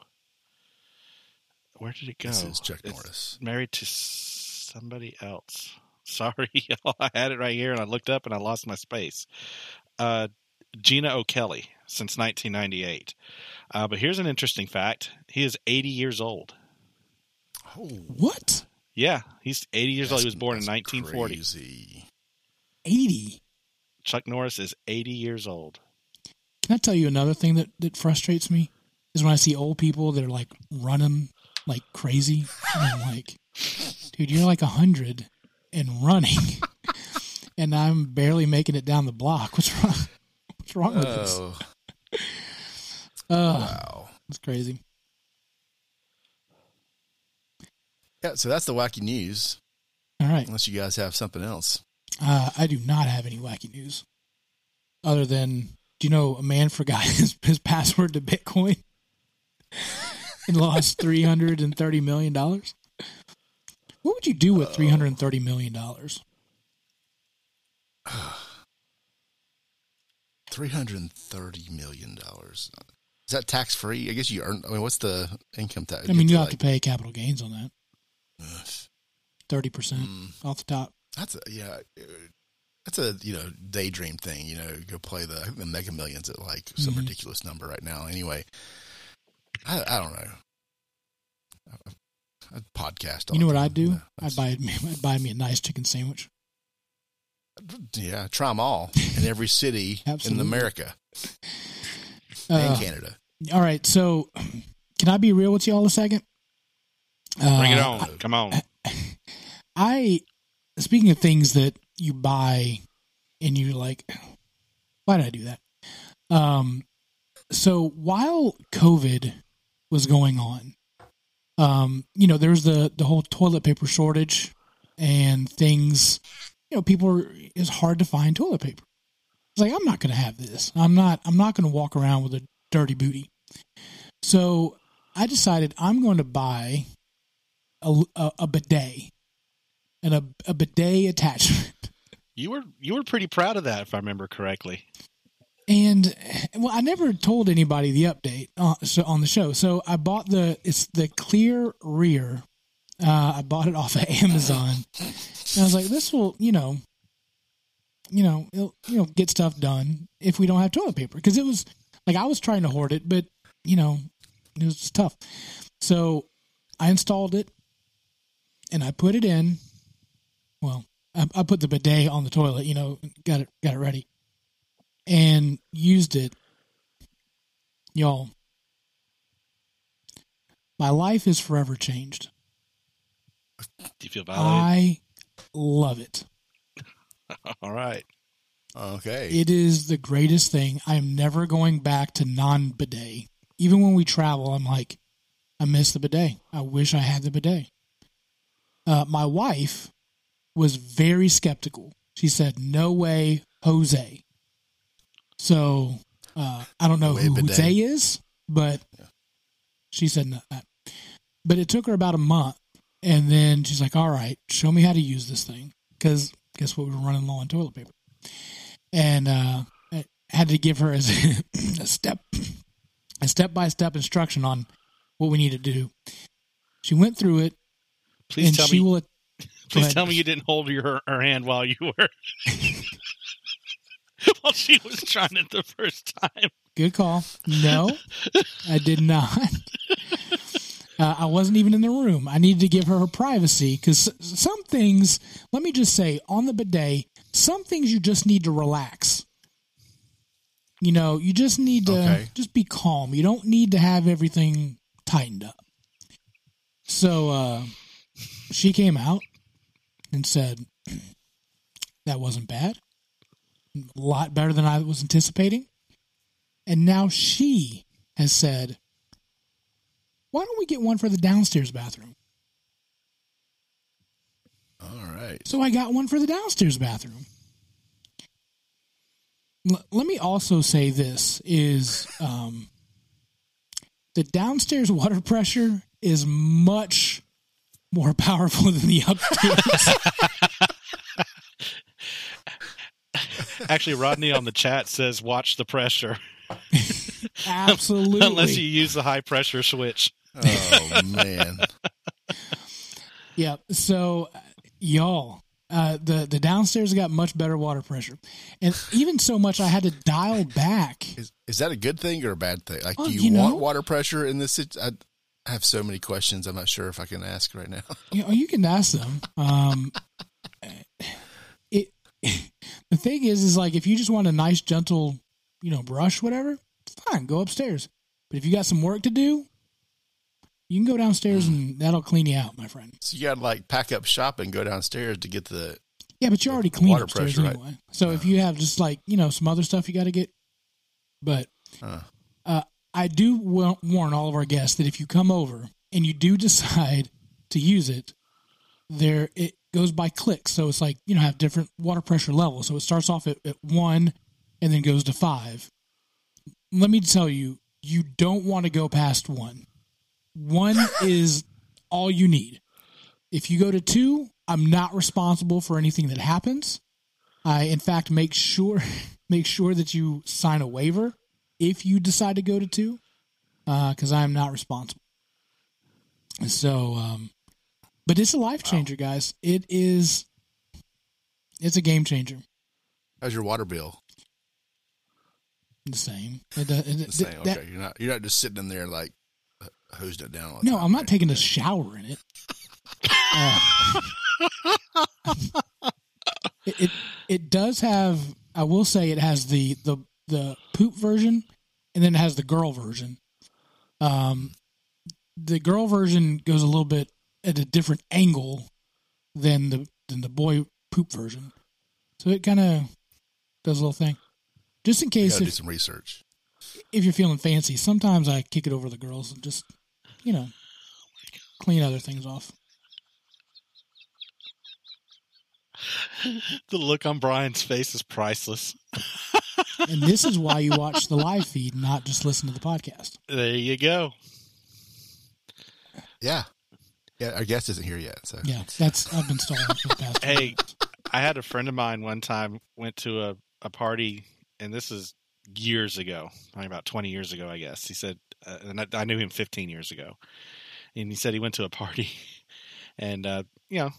Where did it go? This is Chuck It's Norris. Married to somebody else. Sorry. I had it right here, and I looked up, and I lost my space. Uh, Gena O'Kelley since 1998. Uh, but here's an interesting fact: he is 80 years old. Oh, what Yeah, he's 80 years old. He was born in 1940. Crazy. eighty? Chuck Norris is 80 years old. Can I tell you another thing that that frustrates me is when I see old people that are like running like crazy, and I'm like, dude, you're like a hundred and running, and I'm barely making it down the block. What's wrong? What's wrong with this? Oh, Oh, wow. it's crazy. Yeah, so that's the wacky news. All right, Unless you guys have something else. uh, I do not have any wacky news other than do you know a man forgot his, his password to Bitcoin and lost three hundred and thirty million dollars. What would you do with three hundred and thirty million dollars? Three hundred and thirty million dollars. Is that tax free? I guess you earn. I mean, what's the income tax? I mean, you have to pay capital gains on that, thirty percent Mm, off the top. that's a yeah. That's a you know daydream thing. You know, go play the the Mega Millions at like some Mhm. ridiculous number right now. Anyway, I I don't know. I'd podcast. You know what. I'd do? Yeah, I'd buy I'd buy me a nice chicken sandwich. Yeah, try them all in every city in Absolutely. America Uh, and Canada. all right, so can I be real with y'all a second? Uh, Bring it on. Come on. I speaking of things that you buy and you like why did I do that? Um so while COVID was going on, um, you know, there's the the whole toilet paper shortage and things, you know, people are it's hard to find toilet paper. It's like I'm not gonna have this. I'm not I'm not gonna walk around with a dirty booty. So I decided I'm going to buy a, a, a bidet and a, a bidet attachment. You were you were pretty proud of that, if I remember correctly. And well, I never told anybody the update so on the show. So I bought the it's the clear rear. Uh, I bought it off of Amazon, and I was like, this will you know, you know, you know, get stuff done if we don't have toilet paper. Because it was like I was trying to hoard it, but you know, it was tough. So I installed it and I put it in. Well, I, I put the bidet on the toilet. You know, got it got it ready, and used it. Y'all, my life is forever changed. Do you feel validated? I love it. All right. Okay. It is the greatest thing. I am never going back to non bidet. Even when we travel, I'm like, I miss the bidet. I wish I had the bidet. Uh, my wife was very skeptical. She said, "No way, Jose." So uh, I don't know way, who bidet. Is, but she said no. That. But it took her about a month, and then she's like, "All right, show me how to use this thing," because guess what? We were running low on toilet paper, and uh, I had to give her as a step, a step by step instruction on what we need to do. She went through it, Please and tell she me. will. Please ahead. tell me you didn't hold your her hand while you were while she was trying it the first time. Good call. No, I did not. Uh, I wasn't even in the room. I needed to give her her privacy because some things, let me just say, on the bidet, some things you just need to relax. You know, you just need to Okay. just be calm. You don't need to have everything tightened up. So uh, she came out and said, that wasn't bad. A lot better than I was anticipating. And now she has said, why don't we get one for the downstairs bathroom? All right. So I got one for the downstairs bathroom. L- let me also say this is um, the downstairs water pressure is much more powerful than the upstairs. Actually, Rodney on the chat says, "Watch the pressure." Absolutely. Unless you use the high pressure switch. Oh man. Yeah. So, uh, y'all, uh, the the downstairs got much better water pressure, and even so much I had to dial back. Is is that a good thing or a bad thing? Like, Well, do you, you know- want water pressure in this? sit- I I have so many questions. I'm not sure if I can ask right now. You know, you can ask them. Um, it the thing is, is like if you just want a nice, gentle, you know, brush, whatever, fine, go upstairs. But if you got some work to do, you can go downstairs and that'll clean you out, my friend. So you got to like pack up shop and go downstairs to get the. Yeah, but you're already clean Water upstairs pressure, right. anyway. So if you have just like you know some other stuff you got to get, but Uh. uh, I do wa- warn all of our guests that if you come over and you do decide to use it, there it goes by clicks. So it's like you know have different water pressure levels. So it starts off at, at one and then goes to five. Let me tell you, you don't want to go past one. One is all you need. If you go to two, I'm not responsible for anything that happens. I, in fact, make sure make sure that you sign a waiver if you decide to go to two, because I am not responsible. So, um, but it's a life changer, guys. It is. It's a game changer. How's your water bill? The same. It, it, The same. that- okay, you're not you're not just sitting in there like uh, hosing it down. No, I'm not right? taking a shower in it. Uh, it, it it does have. I will say it has the the the poop version, and then it has the girl version. Um, the girl version goes a little bit at a different angle than the than the boy poop version, so it kind of does a little thing. Just in case got to do if, some research. if you're feeling fancy, sometimes I kick it over the girls and just you know clean other things off. The look on Brian's face is priceless. And this is why you watch the live feed, not just listen to the podcast. There you go. Yeah, yeah. Our guest isn't here yet, so Yeah, that's I've been stalling for the past. Hey. I had a friend of mine one time went to a, a party, and this is years ago, probably about 20 years ago, I guess. He said, uh, and I, I knew him 15 years ago. And he said he went to a party, and, uh, you know,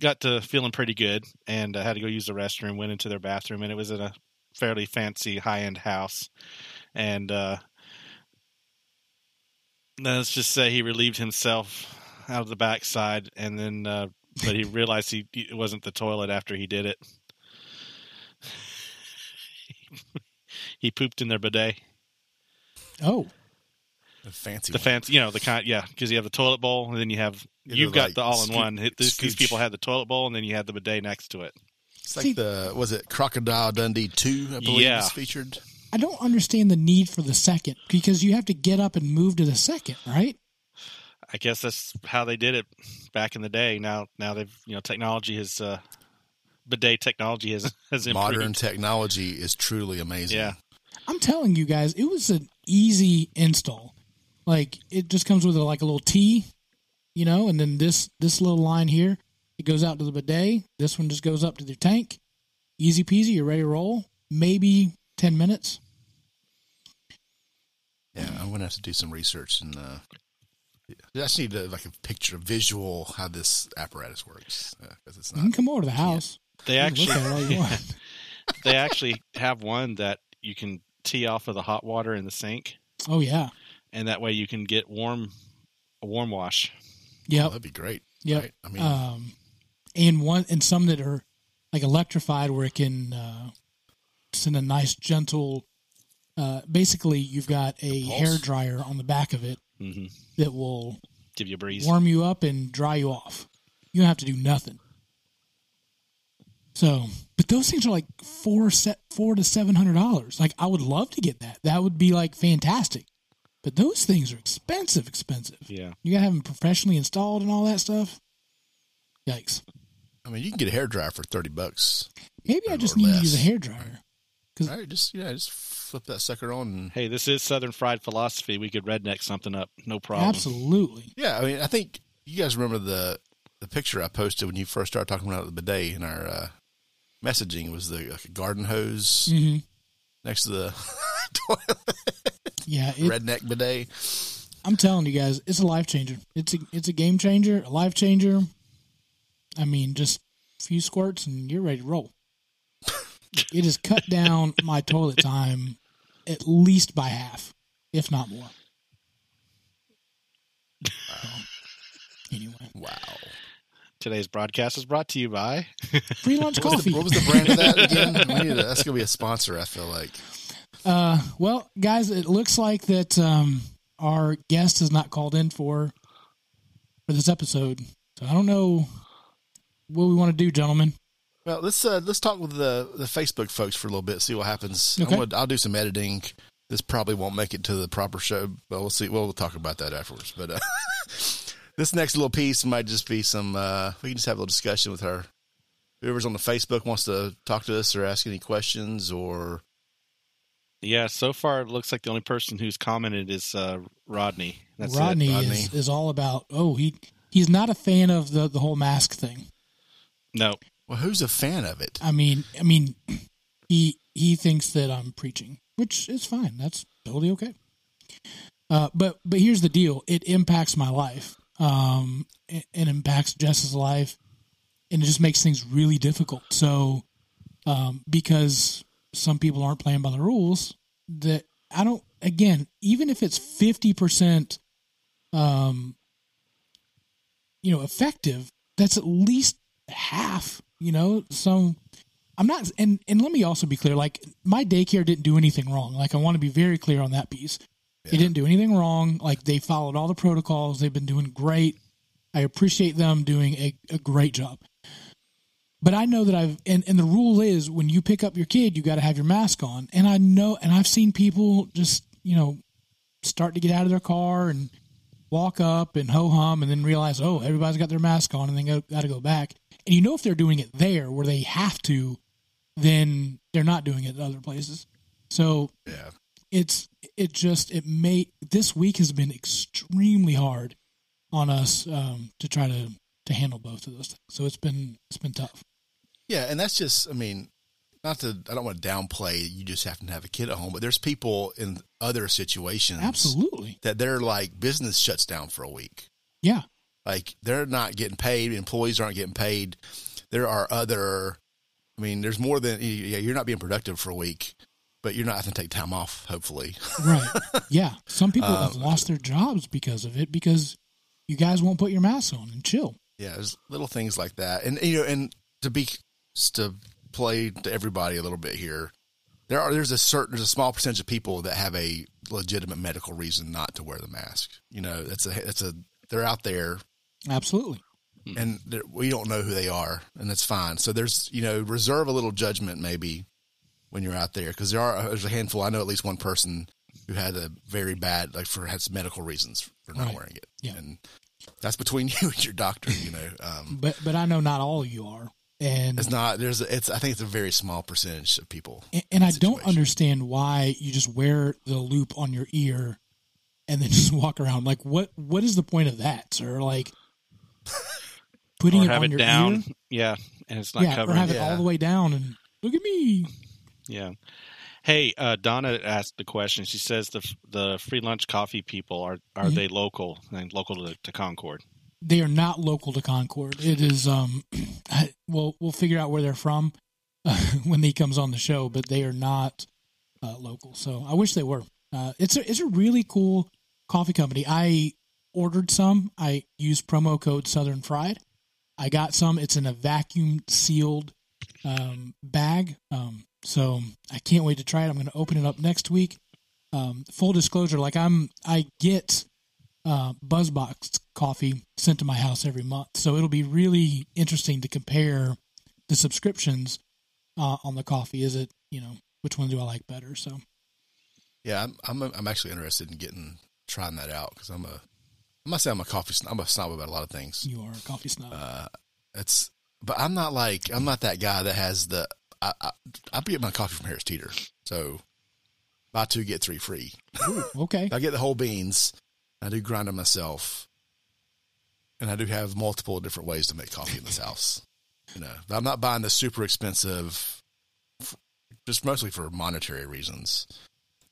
got to feeling pretty good, and I had to go use the restroom. Went into their bathroom, and it was in a fairly fancy high end house, and uh, let's just say he relieved himself out of the backside, and then uh, but he realized he it wasn't the toilet after he did it. he pooped in their bidet. Oh, The fancy The one. fancy, you know, the kind, yeah, because you have the toilet bowl, and then you have Yeah, you've the, got like, the all-in-one. scoot- These, these people had the toilet bowl, and then you had the bidet next to it. It's like See- the was it Crocodile Dundee two? I believe Yeah. was featured. I don't understand the need for the second because you have to get up and move to the second, right? I guess that's how they did it back in the day. Now, now they've you know technology has uh, bidet technology has has improved. Modern technology is truly amazing. Yeah. I'm telling you guys, it was an easy install. Like it just comes with a, like a little T, you know, and then this this little line here, it goes out to the bidet. This one just goes up to the tank. Easy peasy, you're ready to roll. Maybe ten minutes. Yeah, I'm gonna have to do some research and uh, I just need to, like a picture, a visual how this apparatus works because it's You can come over to the house. They actually look at it all you want. they actually have one that you can tee off of the hot water in the sink, Oh yeah. and that way you can get warm a warm wash. Oh, that'd be great. Yeah, Right? I mean, um, and one and some that are like electrified where it can uh, send a nice gentle. Uh, basically, you've got a pulse? hair dryer on the back of it hmm that will Give you a breeze. warm you up and dry you off. You don't have to do nothing. So, but those things are like four set four to seven hundred dollars. Like I would love to get that. That would be like fantastic. But those things are expensive, expensive. Yeah. You gotta have them professionally installed and all that stuff. Yikes. I mean, you can get a hair dryer for thirty bucks. Maybe I just need to use a hair dryer. All right, just yeah, just flip that sucker on. And, Hey, this is Southern Fried Philosophy. We could redneck something up, no problem. Absolutely. yeah, I mean, I think you guys remember the the picture I posted when you first started talking about the bidet in our uh, messaging was the like, garden hose hmm next to the toilet, Yeah, it, redneck bidet. I'm telling you guys, it's a life changer. It's a it's a game changer, a life changer. I mean, just a few squirts and you're ready to roll. It has cut down my toilet time at least by half, if not more. So, anyway, Wow. Today's broadcast is brought to you by. free lunch What was, coffee. the, what was the brand of that again? We need to, that's gonna be a sponsor. I feel like. Uh, well, guys, it looks like that um, our guest has not called in for for this episode. So I don't know what we want to do, gentlemen. Well, let's uh, let's talk with the the Facebook folks for a little bit. See what happens. Okay. I'm gonna, I'll do some editing. This probably won't make it to the proper show, but we'll see. Well, we'll talk about that afterwards. But uh, this next little piece might just be some. Uh, we can just have a little discussion with her. Whoever's on the Facebook wants to talk to us or ask any questions, or Yeah, so far it looks like the only person who's commented is uh, Rodney. That's Rodney, it. Rodney. Is, is all about. Oh, he he's not a fan of the the whole mask thing. No, well, who's a fan of it? I mean, I mean, he he thinks that I'm preaching, which is fine. That's totally okay. Uh, but but here's the deal: it impacts my life, um, it, it impacts Jess's life, and it just makes things really difficult. So, um, because some people aren't playing by the rules, that I don't. Again, even if it's fifty percent, um, you know, effective, that's at least half. You know, so I'm not, and and let me also be clear. Like my daycare didn't do anything wrong. Like I want to be very clear on that piece. They didn't do anything wrong. Like they followed all the protocols. They've been doing great. I appreciate them doing a, a great job. But I know that I've and, and the rule is when you pick up your kid, you got to have your mask on. And I know, and I've seen people just you know start to get out of their car and walk up and ho hum, and then realize, oh, everybody's got their mask on, and then go, got to go back. And you know if they're doing it there where they have to, then they're not doing it at other places. So Yeah, it's it just it may this week has been extremely hard on us um, to try to to handle both of those things. So it's been it's been tough. yeah, and that's just. I mean, not to. I don't want to downplay. You just happen to have a kid at home, but there's people in other situations Absolutely, that they're like business shuts down for a week. yeah. Like they're not getting paid. Employees aren't getting paid. There are other. I mean, there's more than yeah. You're not being productive for a week, but you're not having to take time off. Hopefully, right? Yeah, some people have um, lost their jobs because of it because you guys won't put your mask on and chill. yeah. There's little things like that, and you know, and to be to play to everybody a little bit here. There are there's a certain there's a small percentage of people that have a legitimate medical reason not to wear the mask. You know, that's a that's a they're out there Absolutely. and we don't know who they are, and that's fine. So there's you know reserve a little judgment maybe when you're out there because there are there's a handful. I know at least one person who had a very bad like for has medical reasons for not Right. wearing it, Yeah. and that's between you and your doctor. You know, um, But but I know not all you are, and it's not there's a, it's I think it's a very small percentage of people. and, and I don't understand why you just wear the loop on your ear and then just walk around. Like what what is the point of that, sir? Like putting or it have on it your down. ear, Yeah, and it's not yeah, or covering. have it Yeah. all the way down and look at me. Yeah. Hey, uh, Donna asked the question. She says the the free lunch coffee people are are Mhm. they local and local to, to Concord? They are not local to Concord. It is um, well we'll figure out where they're from uh, when he comes on the show, but they are not uh, local. So I wish they were. Uh, it's a it's a really cool coffee company. I ordered some. I used promo code Southern Fried. I got some. It's in a vacuum sealed um, bag. Um, so I can't wait to try it. I'm going to open it up next week. Um, full disclosure, like I'm, I get uh, Buzzbox coffee sent to my house every month, so it'll be really interesting to compare the subscriptions uh, on the coffee. Is it you know which one do I like better? So Yeah, I'm I'm, I'm actually interested in getting trying that out because I'm a I'm not saying I'm a coffee snob. I'm a snob about a lot of things. you are a coffee snob. Uh, it's but I'm not like I'm not that guy that has the I I, I get my coffee from Harris Teeter, so buy two get three free. okay, I get the whole beans. I do grind them myself, and I do have multiple different ways to make coffee in this house. You know, but I'm not buying the super expensive, just mostly for monetary reasons.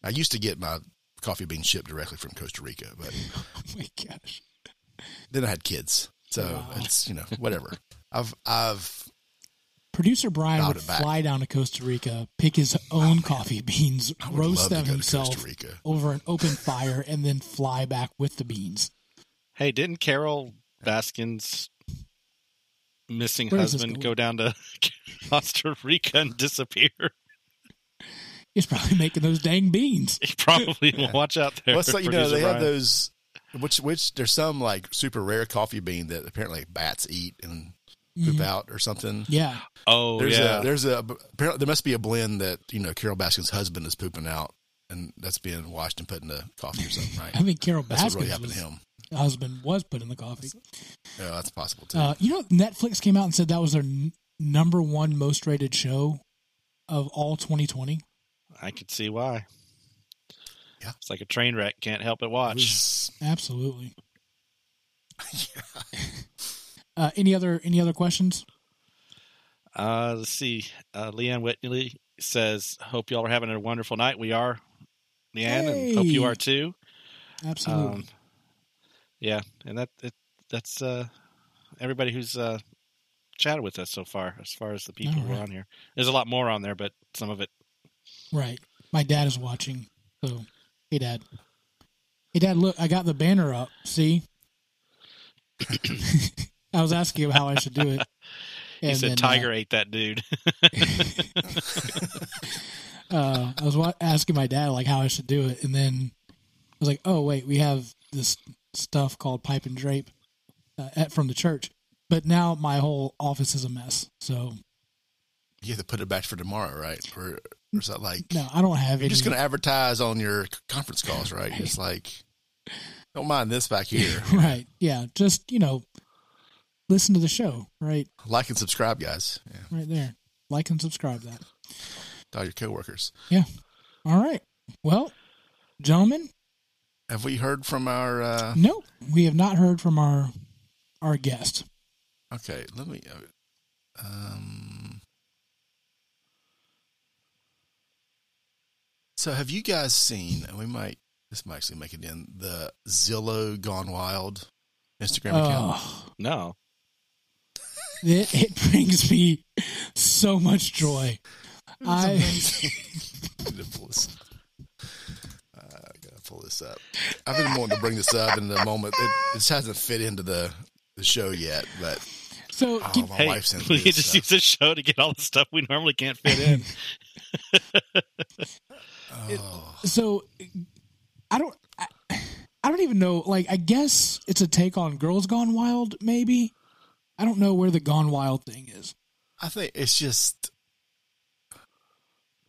I used to get my coffee beans shipped directly from Costa Rica, but oh my gosh, then I had kids, so Wow. it's you know whatever. I've I've producer Brian would it back. fly down to Costa Rica, pick his own coffee beans, roast them himself Rica. over an open fire, and then fly back with the beans. Hey, didn't Carole Baskin's missing Where is this husband go down to Costa Rica and disappear? He's probably making those dang beans. He probably will watch out there. Well, it's like you know producer they have those, which which there's some like super rare coffee bean that apparently bats eat and poop Mhm. out or something. Yeah, Oh There's yeah, a there's a apparently there must be a blend that you know Carole Baskin's husband is pooping out and that's being washed and put in the coffee or something, right? I mean Carole That's what really Baskin's happened to him. husband was put in the coffee. Yeah, that's possible too. Uh, you know, Netflix came out and said that was their n- number one most rated show of all 2020. I could see why. Yeah. it's like a train wreck. Can't help but watch. was- Absolutely. Uh, any other any other questions? Uh, let's see. Uh, Leanne Whitley says, "Hope y'all are having a wonderful night. We are, Leanne, and hope you are too." Absolutely. Um, yeah, and that it, that's uh, everybody who's uh, chatted with us so far. As far as the people who are on here, there's a lot more on there, but some of it. Right. My dad is watching. So, hey, dad. Hey, dad. Look, I got the banner up. See. I was asking him how I should do it. He said then, Tiger ate that dude. uh, I was wa- asking my dad like how I should do it, and then I was like, "Oh wait, we have this stuff called pipe and drape uh, at, from the church." But now my whole office is a mess. So you have to put it back for tomorrow, right? Or, or is that like no, I don't have you're any. just going to advertise on your conference calls, right? It's like don't mind this back here. right? Yeah, just you know, listen to the show. Right, Like and subscribe, guys. Yeah, right there. Like and subscribe that. to all your coworkers. Yeah. All right. Well, gentlemen, Have we heard from our? uh no, we have not heard from our our guest. Okay, let me. uh, Um, so, have you guys seen? And we might. This might actually make it in the Zillow Gone Wild Instagram account? Oh, No. it, it brings me so much joy. I Need to pull this- Uh, I gotta pull this up. I've been wanting to bring this up in the moment. It, it just hasn't fit into the, the show yet, but so oh, can, my Hey, wife sent we me just stuff. use this show to get all the stuff we normally can't fit in. Oh. so I don't I, I don't even know. Like I guess it's a take on Girls Gone Wild. Maybe I don't know where the Gone Wild thing is. I think it's just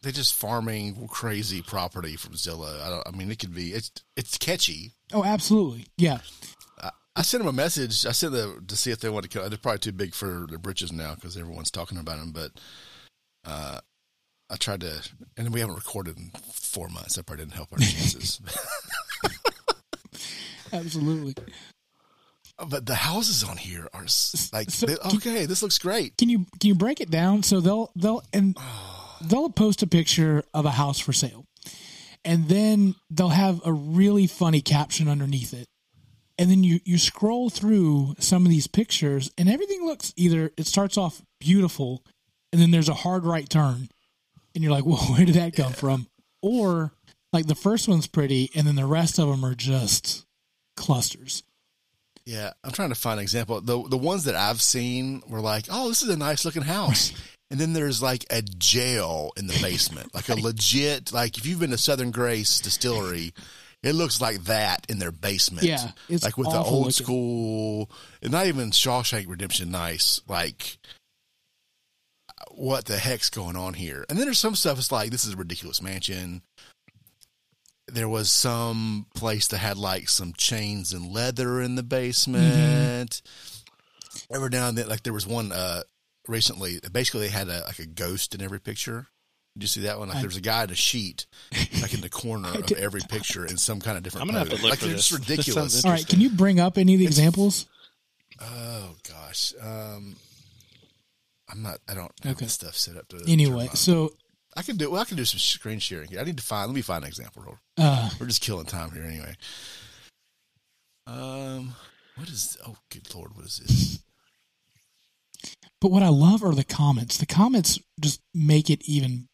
they're just farming crazy property from Zillow. I don't. I mean, it could be. It's it's catchy. Oh, absolutely. Yeah. I I sent them a message. I sent them to see if they want to come. They're probably too big for their britches now because everyone's talking about them. But uh, I tried to, and we haven't recorded in four months. That probably didn't help our chances. Absolutely. but the houses on here are like, So- they- okay, this looks great. Can you can you break it down? So they'll they'll and they'll post a picture of a house for sale, and then they'll have a really funny caption underneath it, and then you you scroll through some of these pictures, and everything looks either it starts off beautiful, and then there's a hard right turn, and you're like, well, where did that come from? Or like the first one's pretty, and then the rest of them are just clusters. Yeah, I'm trying to find an example. The the ones that I've seen were like, oh, this is a nice looking house. And then there's like a jail in the basement, like a legit, like if you've been to Southern Grace Distillery, it looks like that in their basement. Yeah, it's like with the old looking. school, and not even Shawshank Redemption nice. Like, what the heck's going on here? And then there's some stuff. It's like this is a ridiculous mansion. There was some place that had like some chains and leather in the basement. Every now and then, like there was one uh recently. Basically, they had a like a ghost in every picture. Did you see that one? Like I- there was a guy in a sheet, like in the corner of did- every picture in some kind of different. I'm gonna have to look like for they're this. just ridiculous. sounds All right, can you bring up any of the examples? Oh gosh, um, I'm not. I don't have Okay. this stuff set up to. Anyway, so I can do. Well, I can do some screen sharing here. I need to find. Let me find an example. uh, We're just killing time here anyway. Um, what is? Oh, good lord, what is this? But what I love are the comments. The comments just make it even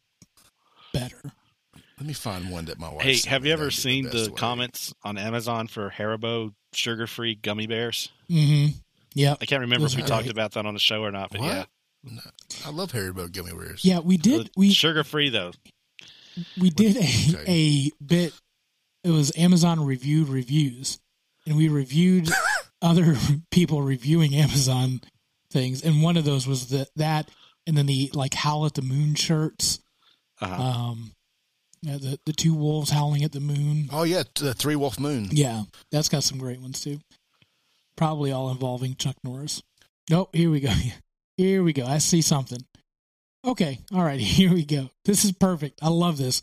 better. Let me find one that my wife. Hey, have you ever seen best the comments on Amazon for Haribo sugar-free gummy bears? Mm-hmm. Yep. I can't remember Those if we are talked great. about that on the show or not, but What? yeah, No, I love Haribo gummy bears. Yeah, we did. We sugar-free though. we did a, Okay. a bit. It was Amazon reviewed reviews, and we reviewed other people reviewing Amazon things, and one of those was the, that, and then the like howl at the moon shirts. Uh-huh. Um, yeah, the the two wolves howling at the moon. Oh yeah, the Three Wolf Moon. Yeah, that's got some great ones too. Probably all involving Chuck Norris. Nope, here we go. Here we go. I see something. Okay, all right, here we go. This is perfect. I love this.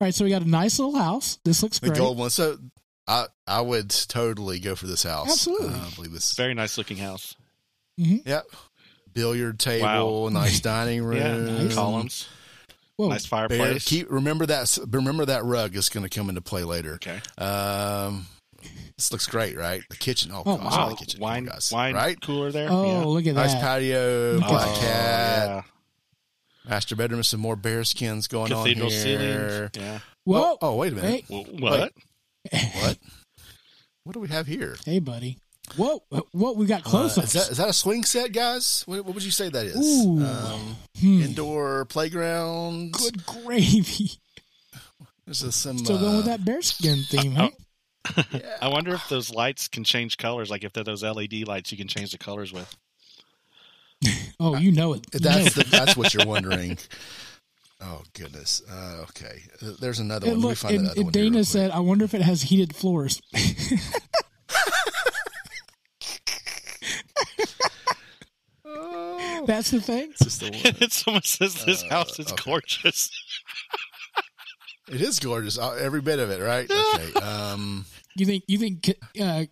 All right, so we got a nice little house. This looks The great. gold one. So I I would totally go for this house. Absolutely. Uh, I believe this. Very nice looking house. Yep. Billiard table, Wow. nice dining room. Yeah, Nice. columns, Whoa, nice Bear, fireplace. keep remember that remember that rug is going to come into play later. okay. Um, this looks great, right? The kitchen. Oh, Oh, gosh, wow. the kitchen. wine, oh, guys. wine right? cooler there. oh, yeah. look at that. Nice patio, Look black that. cat, yeah. master bedroom, with some more bear skins going Cathedral on here. ceilings. Yeah. Whoa, Oh, oh, wait a minute. hey, Wh- What? What? What do we have here? hey, buddy. Whoa, what we got Uh, close is that is that a swing set, guys? What, what would you say that is? Ooh. Um, Hmm. indoor playground. Good gravy. There's a, some. Still going with uh, that bearskin theme, huh? Yeah. I wonder if those lights can change colors. Like if they're those LED lights, you can change the colors with. Oh, you know it. You know That's it. the, that's what you're wondering. Oh goodness. Uh, okay. Uh, There's another And one. Let me look, find and, the other and one Dana said, "I wonder if it has heated floors." Oh, That's the thing. it's the one. Someone says this Uh, house is okay. gorgeous. It is gorgeous. uh, Every bit of it, right? Okay. Um, You think you think uh,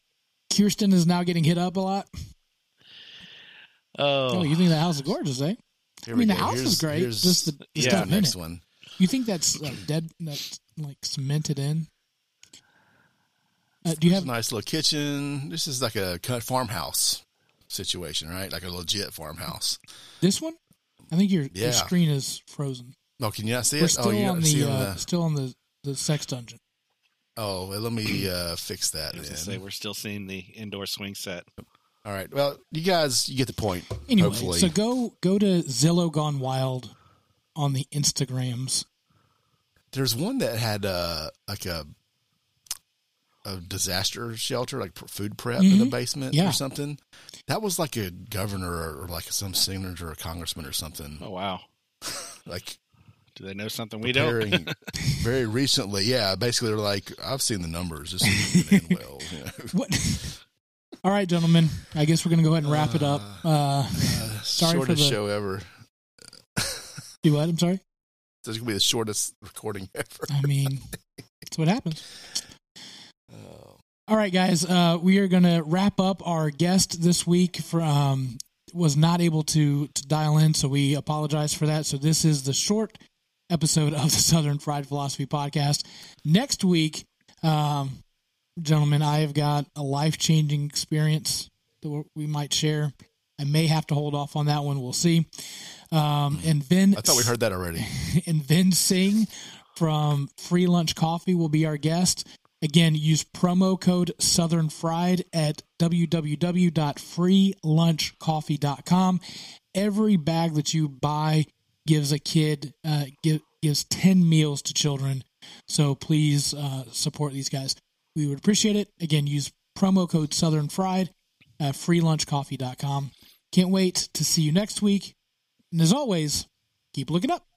Kirsten is now getting hit up a lot? Oh, Oh, you think the house is gorgeous, eh? here I mean, the go. house Here's- is great. Just the, the Yeah, stuff the in next it. one. You think that's uh, dead? That's like cemented in? Uh, do you have a nice little kitchen. This is like a cut farmhouse situation, right? Like a legit farmhouse. this one? I think your, Yeah. your screen is frozen. Oh, can you not see We're it? still oh, you on don't see the uh, the- still on the the sex dungeon. Oh, well, let me uh, fix that. I was say we're still seeing the indoor swing set. All right. Well, you guys, you get the point. Anyway, hopefully. so go go to Zillow Gone Wild on the Instagrams. There's one that had uh, like a a disaster shelter, like food prep in the basement Mm-hmm. Yeah. or something. That was like a governor or, or like some senator or congressman or something. Oh wow, Like do they know something we don't? very, very recently. Yeah, basically they're like, I've seen the numbers. This isn't end well. You know? What? All right, gentlemen. I guess we're gonna go ahead and wrap it up. Uh, Sorry for shortest the- show ever. do what? I'm sorry. This is gonna be the shortest recording ever. I mean, that's what happens. Oh. All right, guys. Uh, we are going to wrap up. Our guest this week from was not able to to dial in, so we apologize for that. So this is the short episode of the Southern Fried Philosophy podcast. Next week, um, gentlemen, I have got a life changing experience that we might share. I may have to hold off on that one. We'll see. Um, and Vin, I thought we heard that already. and Vin Singh from Free Lunch Coffee will be our guest. Again, use promo code Southern Fried at www.freelunchcoffee.com. Every bag that you buy gives a kid uh, give, gives ten meals to children. So please uh, support these guys. We would appreciate it. Again, use promo code Southern Fried at freelunchcoffee.com. Can't wait to see you next week. And as always, keep looking up.